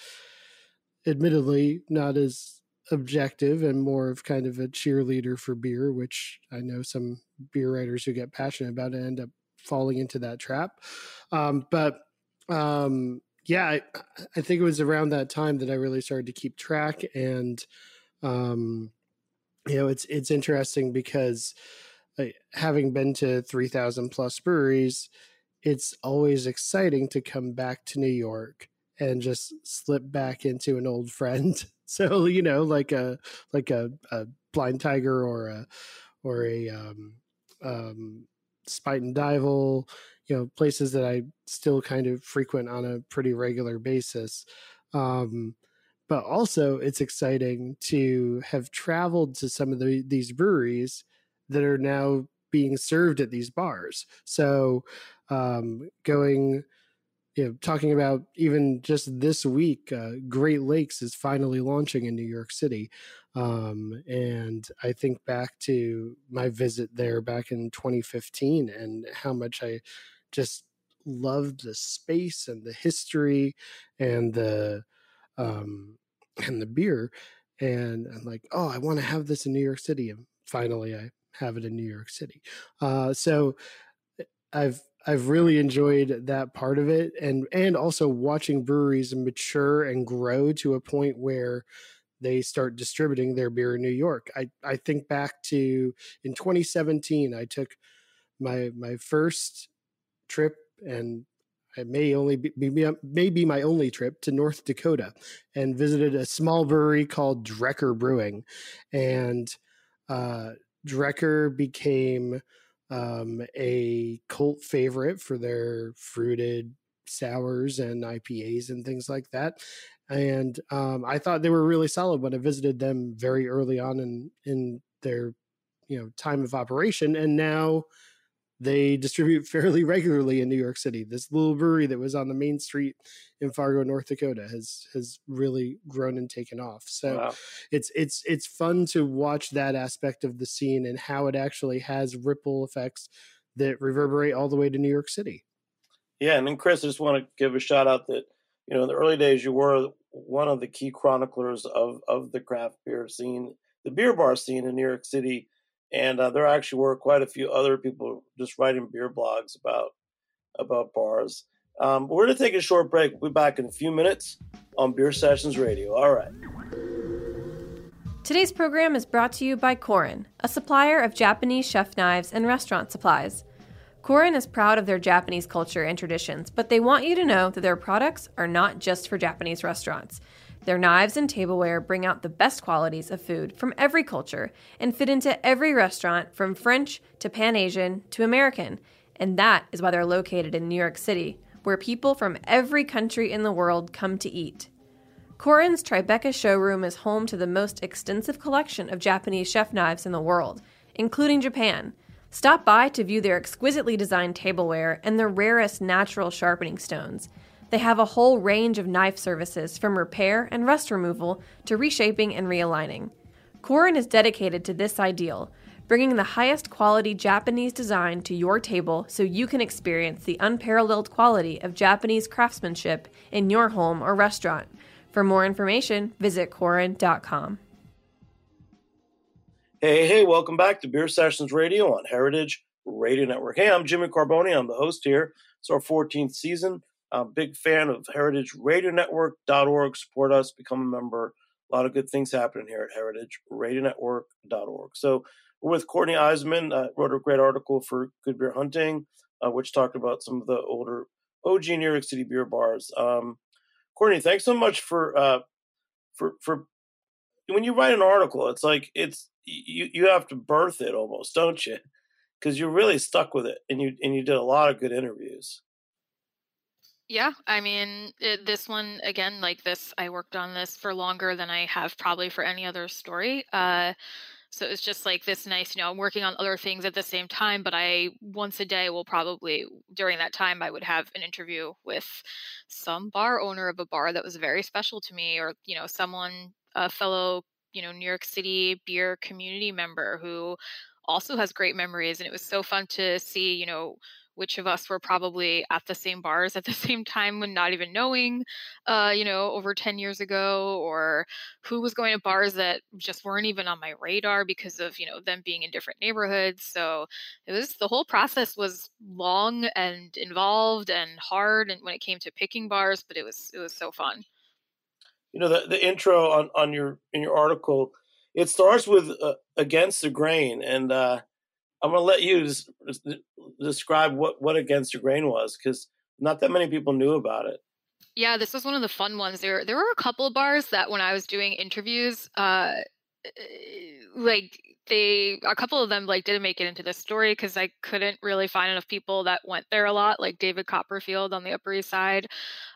admittedly not as objective and more of kind of a cheerleader for beer, which I know some beer writers who get passionate about it end up falling into that trap. Um, but um, yeah, I, I, think it was around that time that I really started to keep track, and um, you know, it's it's interesting because having been to three thousand plus breweries, it's always exciting to come back to New York and just slip back into an old friend So you know, like a like a, a blind tiger or a or a um, um, Spuyten Duyvil, you know, places that I still kind of frequent on a pretty regular basis. Um, but also, it's exciting to have traveled to some of the, these breweries that are now being served at these bars. So, um, going you know, talking about even just this week, uh, Great Lakes is finally launching in New York City. Um, and I think back to my visit there back in 2015 and how much I just loved the space and the history and the um, and the beer. And I'm like, oh, I want to have this in New York City. And finally, I have it in New York City. Uh, so eh, I've I've really enjoyed that part of it and and also watching breweries mature and grow to a point where they start distributing their beer in New York. I I think back to in 2017 I took my my first trip and it may only be, be may be my only trip to North Dakota and visited a small brewery called Drekker Brewing and uh Drekker became um, a cult favorite for their fruited sours and IPAs and things like that. And um, I thought they were really solid when I visited them very early on in in their you know time of operation. And now they distribute fairly regularly in New York City. This little brewery that was on the main street in Fargo, North Dakota, has has really grown and taken off. So wow. it's it's it's fun to watch that aspect of the scene and how it actually has ripple effects that reverberate all the way to New York City. Yeah, and then Chris, I just want to give a shout out that you know in the early days you were one of the key chroniclers of of the craft beer scene, the beer bar scene in New York City and uh, there actually were quite a few other people just writing beer blogs about about bars. Um, we're going to take a short break. We'll be back in a few minutes on Beer Sessions Radio. All right. Today's program is brought to you by Korin, a supplier of Japanese chef knives and restaurant supplies. Korin is proud of their Japanese culture and traditions, but they want you to know that their products are not just for Japanese restaurants. Their knives and tableware bring out the best qualities of food from every culture and fit into every restaurant from French to Pan Asian to American. And that is why they're located in New York City, where people from every country in the world come to eat. Korin's Tribeca showroom is home to the most extensive collection of Japanese chef knives in the world, including Japan. Stop by to view their exquisitely designed tableware and the rarest natural sharpening stones. They have a whole range of knife services from repair and rust removal to reshaping and realigning. Korin is dedicated to this ideal, bringing the highest quality Japanese design to your table so you can experience the unparalleled quality of Japanese craftsmanship in your home or restaurant. For more information, visit Korin.com. Hey, hey, welcome back to Beer Sessions Radio on Heritage Radio Network. Hey, I'm Jimmy Carbone. I'm the host here. It's our 14th season. A big fan of heritageradionetwork.org. Support us, become a member. A lot of good things happening here at heritageradionetwork.org. So we're with Courtney Iseman, uh, wrote a great article for Good Beer Hunting, uh, which talked about some of the older OG New York City beer bars. Um, Courtney, thanks so much for uh, for for when you write an article. It's like it's you you have to birth it almost, don't you? Because you're really stuck with it, and you and you did a lot of good interviews. Yeah, I mean, it, this one again, like this, I worked on this for longer than I have probably for any other story. Uh, so it's just like this nice, you know, I'm working on other things at the same time, but I once a day will probably during that time I would have an interview with some bar owner of a bar that was very special to me, or you know, someone, a fellow, you know, New York City beer community member who also has great memories, and it was so fun to see, you know which of us were probably at the same bars at the same time when not even knowing, uh, you know, over 10 years ago, or who was going to bars that just weren't even on my radar because of, you know, them being in different neighborhoods. So it was the whole process was long and involved and hard and when it came to picking bars, but it was it was so fun. You know, the, the intro on, on your in your article, it starts with uh, against the grain and uh I'm going to let you describe what what Against the Grain was because not that many people knew about it. Yeah, this was one of the fun ones. There there were a couple of bars that when I was doing interviews, uh, like they a couple of them like didn't make it into the story because I couldn't really find enough people that went there a lot, like David Copperfield on the Upper East Side.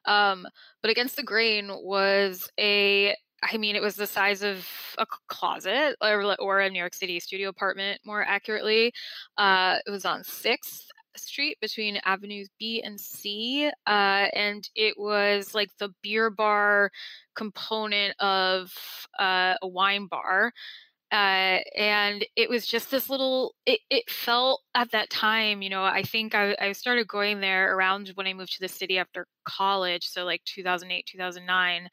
Um, but Against the Grain was a I mean, it was the size of a closet or, or a New York City studio apartment, more accurately. Uh, it was on 6th Street between Avenues B and C. Uh, and it was like the beer bar component of uh, a wine bar. Uh, and it was just this little it, it felt at that time you know i think I, I started going there around when i moved to the city after college so like 2008 2009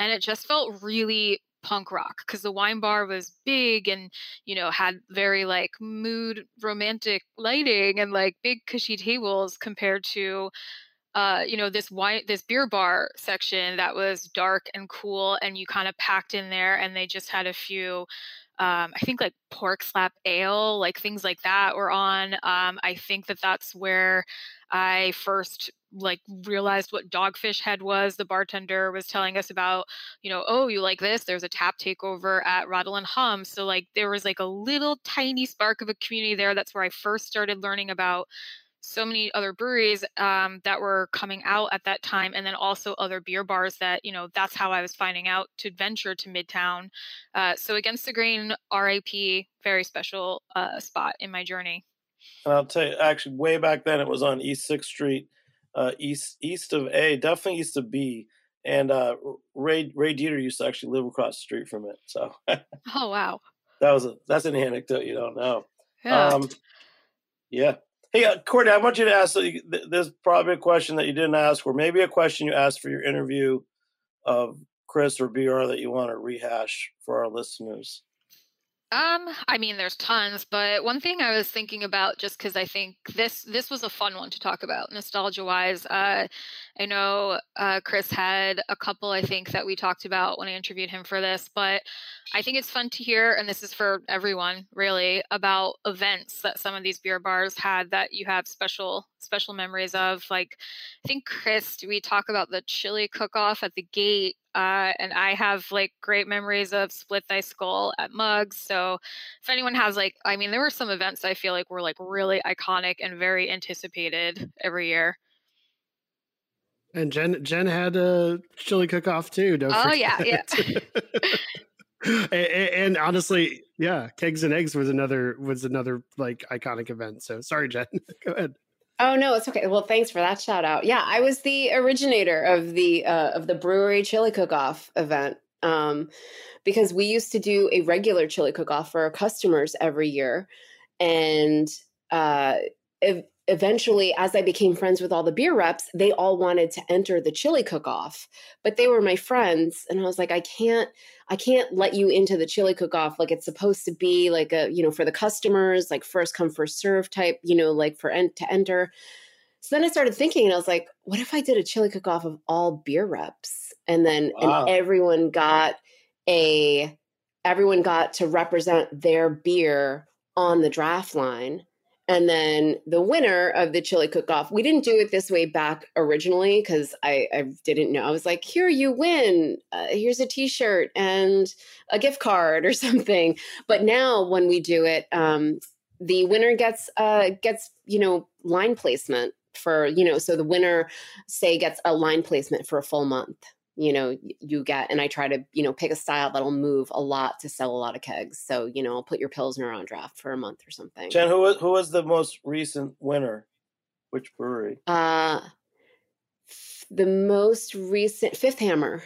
and it just felt really punk rock because the wine bar was big and you know had very like mood romantic lighting and like big cushy tables compared to uh you know this wine this beer bar section that was dark and cool and you kind of packed in there and they just had a few um, I think like pork slap ale, like things like that were on. Um, I think that that's where I first like realized what dogfish head was the bartender was telling us about you know oh you like this? There's a tap takeover at rattle and hum. So like there was like a little tiny spark of a community there. That's where i first started learning about so many other breweries um, that were coming out at that time and then also other beer bars that you know that's how i was finding out to venture to midtown. Uh, so against the grain rip very special uh, spot in my journey. And I'll tell you, actually, way back then, it was on East Sixth Street, uh, east east of A, definitely east of B. And uh, Ray Ray Deter used to actually live across the street from it. So, oh wow, that was a that's an anecdote you don't know. Yeah. Um, yeah. Hey, uh, Courtney, I want you to ask. th- There's probably a question that you didn't ask, or maybe a question you asked for your interview of Chris or BR that you want to rehash for our listeners. Um, I mean, there's tons, but one thing I was thinking about, just because I think this this was a fun one to talk about, nostalgia wise. Uh, I know uh, Chris had a couple, I think, that we talked about when I interviewed him for this, but I think it's fun to hear, and this is for everyone really, about events that some of these beer bars had that you have special special memories of. Like, I think Chris, we talk about the chili cook off at the gate uh, and I have like great memories of Split Thy Skull at Mugs. So if anyone has like, I mean, there were some events I feel like were like really iconic and very anticipated every year. And Jen Jen had a chili cook off too. Don't Oh, forget. yeah, yeah. and, and honestly, yeah, kegs and eggs was another was another like iconic event. So sorry, Jen. Go ahead. Oh no, it's okay. Well, thanks for that shout out. Yeah, I was the originator of the uh, of the brewery chili cook off event um, because we used to do a regular chili cook off for our customers every year, and uh, ev- eventually, as I became friends with all the beer reps, they all wanted to enter the chili cook off, but they were my friends, and I was like, I can't. I can't let you into the chili cook off like it's supposed to be like a, you know, for the customers, like first come, first serve type, you know, like for en- to enter. So then I started thinking and I was like, what if I did a chili cook off of all beer reps? And then oh, Wow. and everyone got a everyone got to represent their beer on the draft line. And then the winner of the chili cook off, we didn't do it this way back originally because I, I didn't know. I was like, here, you win. Uh, here's a t shirt and a gift card or something. But now when we do it, um, the winner gets uh, gets you know line placement for you know so the winner say gets a line placement for a full month you know you get and i try to you know pick a style that'll move a lot to sell a lot of kegs so you know i'll put your pilsner on draft for a month or something Jen, who was, who was the most recent winner? Which brewery? uh the most recent fifth hammer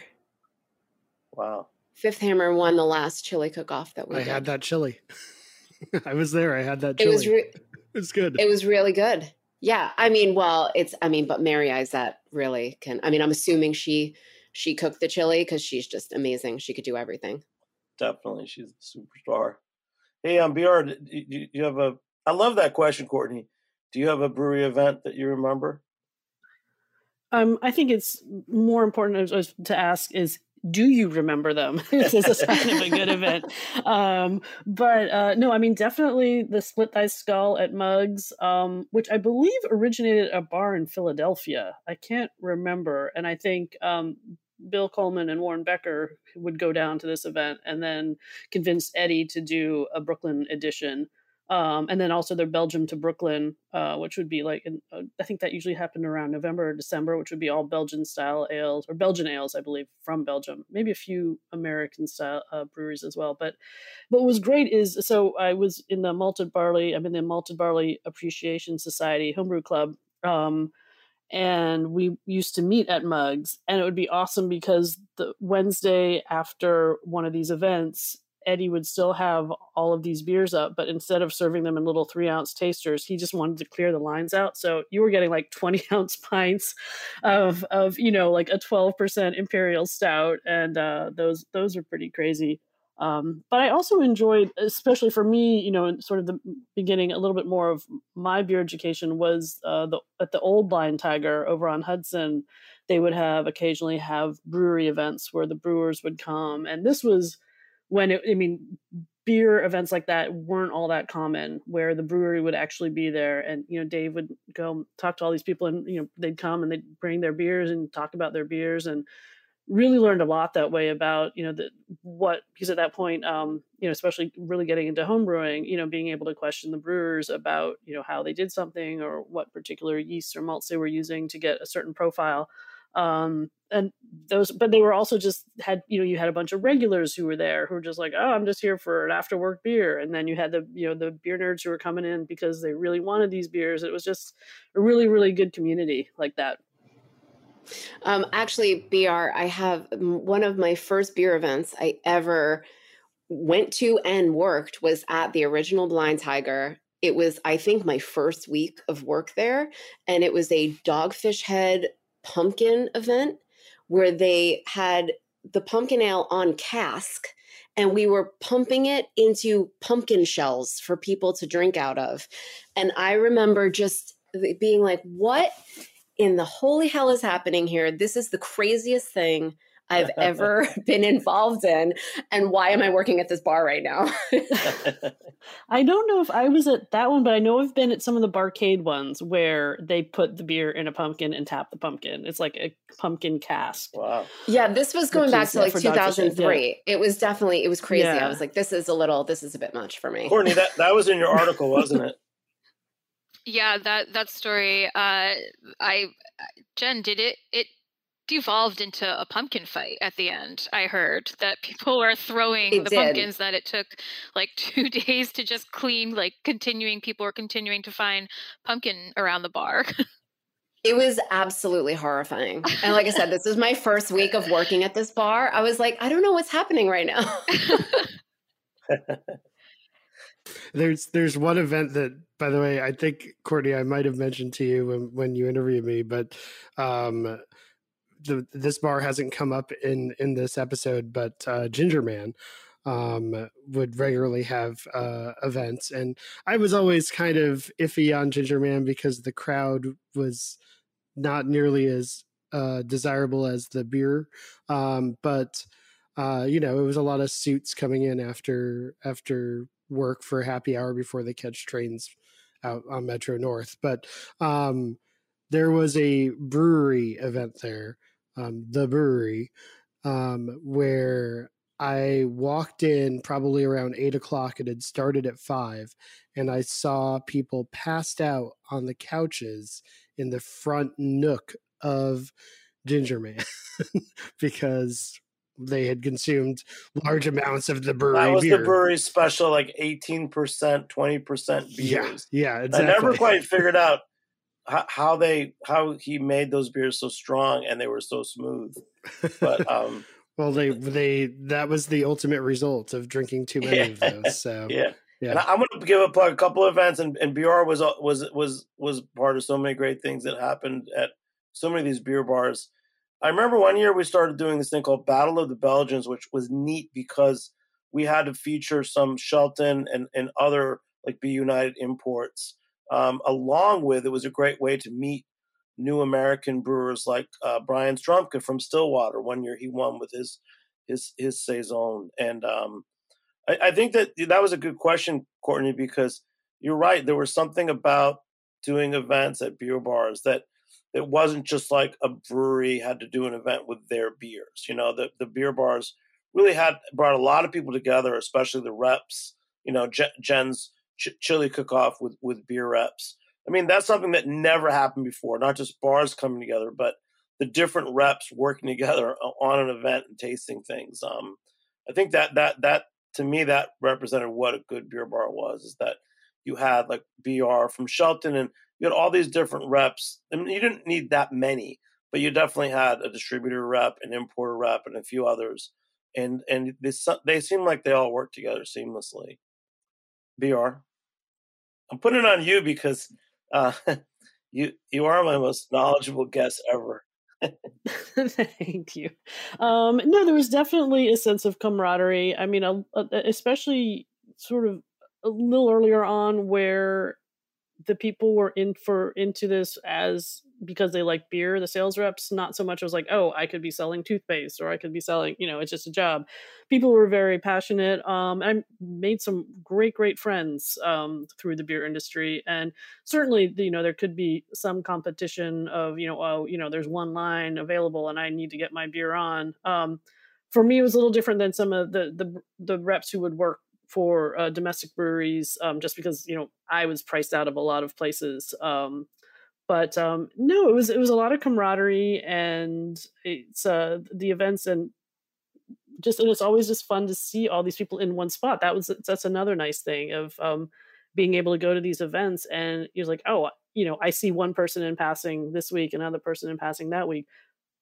Wow. fifth hammer won the last chili cook off that we I did had that chili. I was there. I had that it chili. was re- it was good. it was really good yeah i mean well it's i mean but mary Izett really can i mean i'm assuming she she cooked the chili because she's just amazing she could do everything Definitely. She's a superstar. Hey, um, BR, do you, do you have a, I love that question, Courtney. Do you have a brewery event that you remember? Um, I think it's more important as- as to ask is do you remember them? this is a sign of a good event. Um, but uh, no, I mean definitely the split thy skull at Mugs, um, which I believe originated at a bar in Philadelphia. I can't remember, and I think um, Bill Coleman and Warren Becker would go down to this event and then convince Eddie to do a Brooklyn edition. Um, and then also their Belgium to Brooklyn, uh, which would be like, uh, I think that usually happened around November or December, which would be all Belgian style ales or Belgian ales, I believe, from Belgium. Maybe a few American style uh, breweries as well. But, but what was great is so I was in the malted barley. I'm in the malted barley appreciation society homebrew club. Um, and we used to meet at mugs and it would be awesome because the wednesday after one of these events eddie would still have all of these beers up but instead of serving them in little three ounce tasters he just wanted to clear the lines out. So you were getting like 20 ounce pints of of you know like a 12% imperial stout and uh those those are pretty crazy um, but I also enjoyed, especially for me, you know, sort of the beginning, a little bit more of my beer education was uh, the at the old Blind Tiger over on Hudson. They would have occasionally have brewery events where the brewers would come, and this was when it, I mean, beer events like that weren't all that common, where the brewery would actually be there, and you know, Dave would go talk to all these people, and you know, they'd come and they'd bring their beers and talk about their beers and really learned a lot that way about you know the, what because at that point um you know especially really getting into home brewing you know being able to question the brewers about you know how they did something or what particular yeasts or malts they were using to get a certain profile Um, and those, but they were also just had you know you had a bunch of regulars who were there who were just like, oh, I'm just here for an after work beer, and then you had the you know the beer nerds who were coming in because they really wanted these beers. It was just a really really good community like that. Um, actually, BR, I have one of my first beer events I ever went to and worked was at the original Blind Tiger. It was, I think, my first week of work there, and it was a Dogfish Head pumpkin event where they had the pumpkin ale on cask and we were pumping it into pumpkin shells for people to drink out of. And I remember just being like, what in the holy hell is happening here? This is the craziest thing I've ever been involved in. And why am I working at this bar right now? I don't know if I was at that one, but I know I've been at some of the barcade ones where they put the beer in a pumpkin and tap the pumpkin. It's like a pumpkin cask. Wow. Yeah, this was going back to like 2003. Yeah. It was definitely, it was crazy. Yeah. I was like, this is a little, this is a bit much for me. Courtney, that, that was in your article, wasn't it? Yeah, that that story. Uh, I Jen did it. It devolved into a pumpkin fight at the end. I heard that people were throwing it the did. pumpkins that it took like two days to just clean. Like continuing, people were continuing to find pumpkin around the bar. It was absolutely horrifying. And like I said, this was my first week of working at this bar. I was like, I don't know what's happening right now. there's there's one event that by the way i think courtney i might have mentioned to you when, when you interviewed me but um the, this bar hasn't come up in in this episode but uh ginger man um would regularly have uh events. And i was always kind of iffy on ginger man because the crowd was not nearly as uh desirable as the beer. Um but uh, you know, it was a lot of suits coming in after after work for happy hour before they catch trains out on Metro North. But um, there was a brewery event there, um, the brewery, um, where I walked in probably around eight o'clock. It had started at five, and I saw people passed out on the couches in the front nook of Ginger Man because they had consumed large amounts of the brewery. That was beer. the brewery special, like eighteen percent, twenty percent beers. Yeah, yeah. Exactly. I never quite figured out how, how, they how he made those beers so strong and they were so smooth. But um, well, they they that was the ultimate result of drinking too many yeah. of those. So yeah. Yeah. And I, am going to give a plug a couple of events, and, and BR was was was was part of so many great things that happened at so many of these beer bars. I remember one year we started doing this thing called Battle of the Belgians, which was neat because we had to feature some Shelton and, and other like B United imports. Um, along with it was a great way to meet new American brewers like uh, Brian Strumke from Stillwater. One year he won with his his his saison, and um, I, I think that that was a good question, Courtney, because you're right. There was something about doing events at beer bars that it wasn't just like a brewery had to do an event with their beers. You know, the the beer bars really had brought a lot of people together, especially the reps. You know, Jen's ch- chili cook off with with beer reps. I mean, that's something that never happened before. Not just bars coming together, but the different reps working together on an event and tasting things. Um, I think that that that to me that represented what a good beer bar was. Is that you had like BR from Shelton and you had all these different reps. I mean, you didn't need that many, but you definitely had a distributor rep, an importer rep, and a few others. And and they they seem like they all work together seamlessly. Br, I'm putting it on you because uh, you you are my most knowledgeable guest ever. Thank you. Um, no, there was definitely a sense of camaraderie. I mean, especially sort of a little earlier on, where the people were in for into this as because they like beer the sales reps not so much was like oh i could be selling toothpaste or i could be selling you know it's just a job. People were very passionate um i made some great great friends um through the beer industry and certainly you know there could be some competition of you know oh you know there's one line available and i need to get my beer on um for me it was a little different than some of the the the reps who would work for uh, domestic breweries, um, just because you know I was priced out of a lot of places. Um, but um, no, it was it was a lot of camaraderie and it's uh, the events and just and it's always just fun to see all these people in one spot. That was that's another nice thing of um, being able to go to these events and you're like, oh, you know, I see one person in passing this week, another person in passing that week,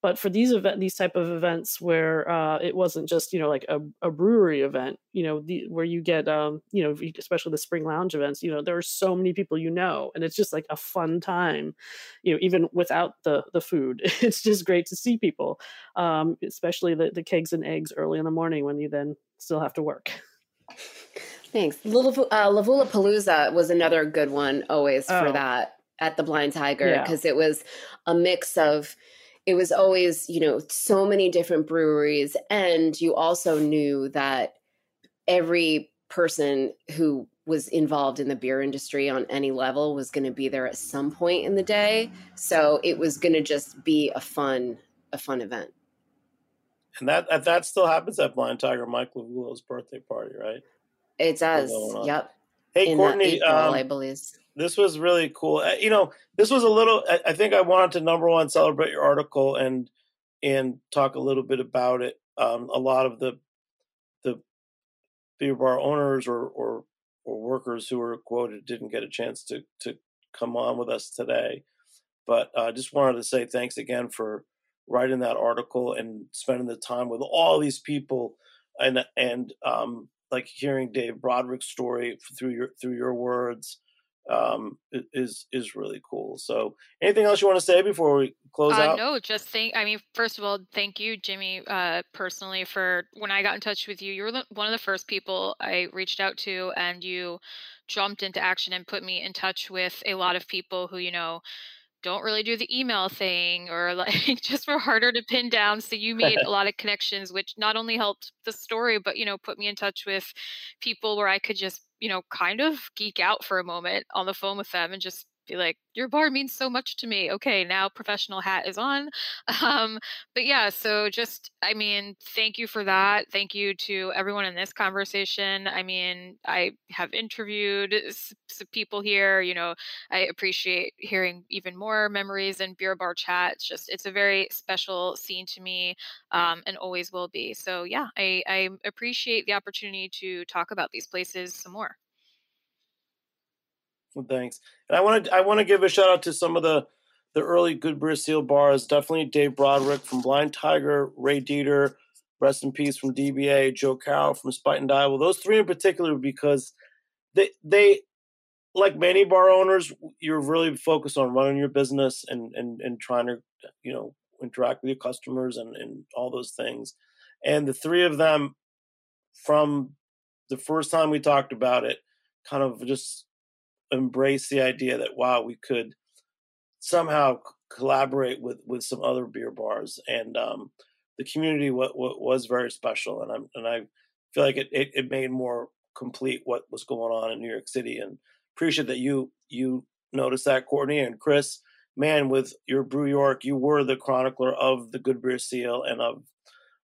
but for these event these type of events where uh, it wasn't just you know like a, a brewery event you know the, where you get um, you know especially the spring lounge events you know there are so many people you know and it's just like a fun time you know even without the the food it's just great to see people um, especially the, the kegs and eggs early in the morning when you then still have to work thanks Little, uh, lavula palooza was another good one always for oh. that at the blind tiger because yeah. it was a mix of it was always, you know, so many different breweries. And you also knew that every person who was involved in the beer industry on any level was going to be there at some point in the day. So it was going to just be a fun, a fun event. And that that still happens at Blind Tiger Mike Lavula's birthday party, right? It does. Yep. Hey, in Courtney, April, um, I believe this was really cool. Uh, you know, this was a little. I think I wanted to number one celebrate your article and and talk a little bit about it. Um, a lot of the the beer bar owners or or or workers who were quoted didn't get a chance to to come on with us today, but I uh, just wanted to say thanks again for writing that article and spending the time with all these people and and um, like hearing Dave Broderick's story through your through your words um, is is really cool. So, anything else you want to say before we close uh, out? No, just thank. I mean, first of all, thank you, Jimmy, uh, personally for when I got in touch with you. You were one of the first people I reached out to, and you jumped into action and put me in touch with a lot of people who you know don't really do the email thing or like just were harder to pin down so you made a lot of connections which not only helped the story but you know put me in touch with people where i could just you know kind of geek out for a moment on the phone with them and just be like, your bar means so much to me. Okay, now professional hat is on. Um, but yeah, so just, I mean, thank you for that. Thank you to everyone in this conversation. I mean, I have interviewed some people here. You know, I appreciate hearing even more memories and beer bar chat. It's just, it's a very special scene to me um, and always will be. So yeah, I, I appreciate the opportunity to talk about these places some more. Well, thanks. And I want to I want to give a shout out to some of the the early Good Seal bars. Definitely Dave Broderick from Blind Tiger, Ray Deter, rest in peace from DBA, Joe Carroll from Spuyten Duyvil. Well, those three in particular because they they like many bar owners, you're really focused on running your business and and and trying to you know interact with your customers and and all those things. And the three of them, from the first time we talked about it, kind of just embrace the idea that wow, we could somehow collaborate with with some other beer bars, and um, the community what, was very special, and I'm and I feel like it, it, it made more complete what was going on in New York City, and appreciate that you you noticed that Courtney and Chris. Man, with your Brew York, you were the chronicler of the Good Beer Seal and of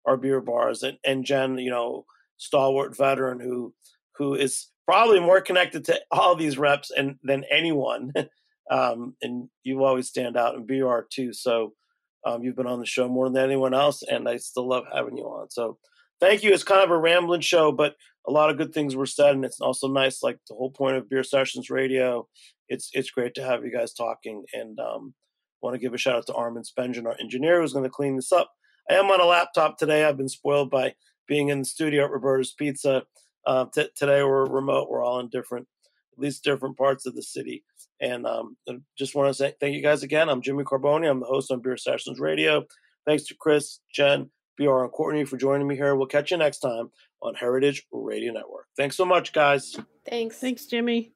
our beer bars, and and Jen, you know, stalwart veteran who who is probably more connected to all these reps and than anyone. um, and you always stand out in BR too. So um, you've been on the show more than anyone else, and I still love having you on. So thank you. It's kind of a rambling show, but a lot of good things were said, and it's also nice. Like the whole point of Beer Sessions Radio, it's it's great to have you guys talking. And um, want to give a shout out to Armin Spengen, our engineer, who's going to clean this up. I am on a laptop today. I've been spoiled by being in the studio at Roberta's Pizza uh, t- today we're remote. We're all in different, at least different parts of the city. And um, just want to say thank you guys again. I'm Jimmy Carbone. I'm the host on Beer Sessions Radio. Thanks to Chris, Jen, BR, and Courtney for joining me here. We'll catch you next time on Heritage Radio Network. Thanks so much, guys. Thanks. Thanks, Jimmy.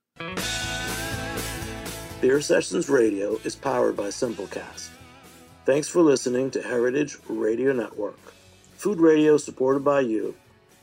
Beer Sessions Radio is powered by Simplecast. Thanks for listening to Heritage Radio Network. Food radio supported by you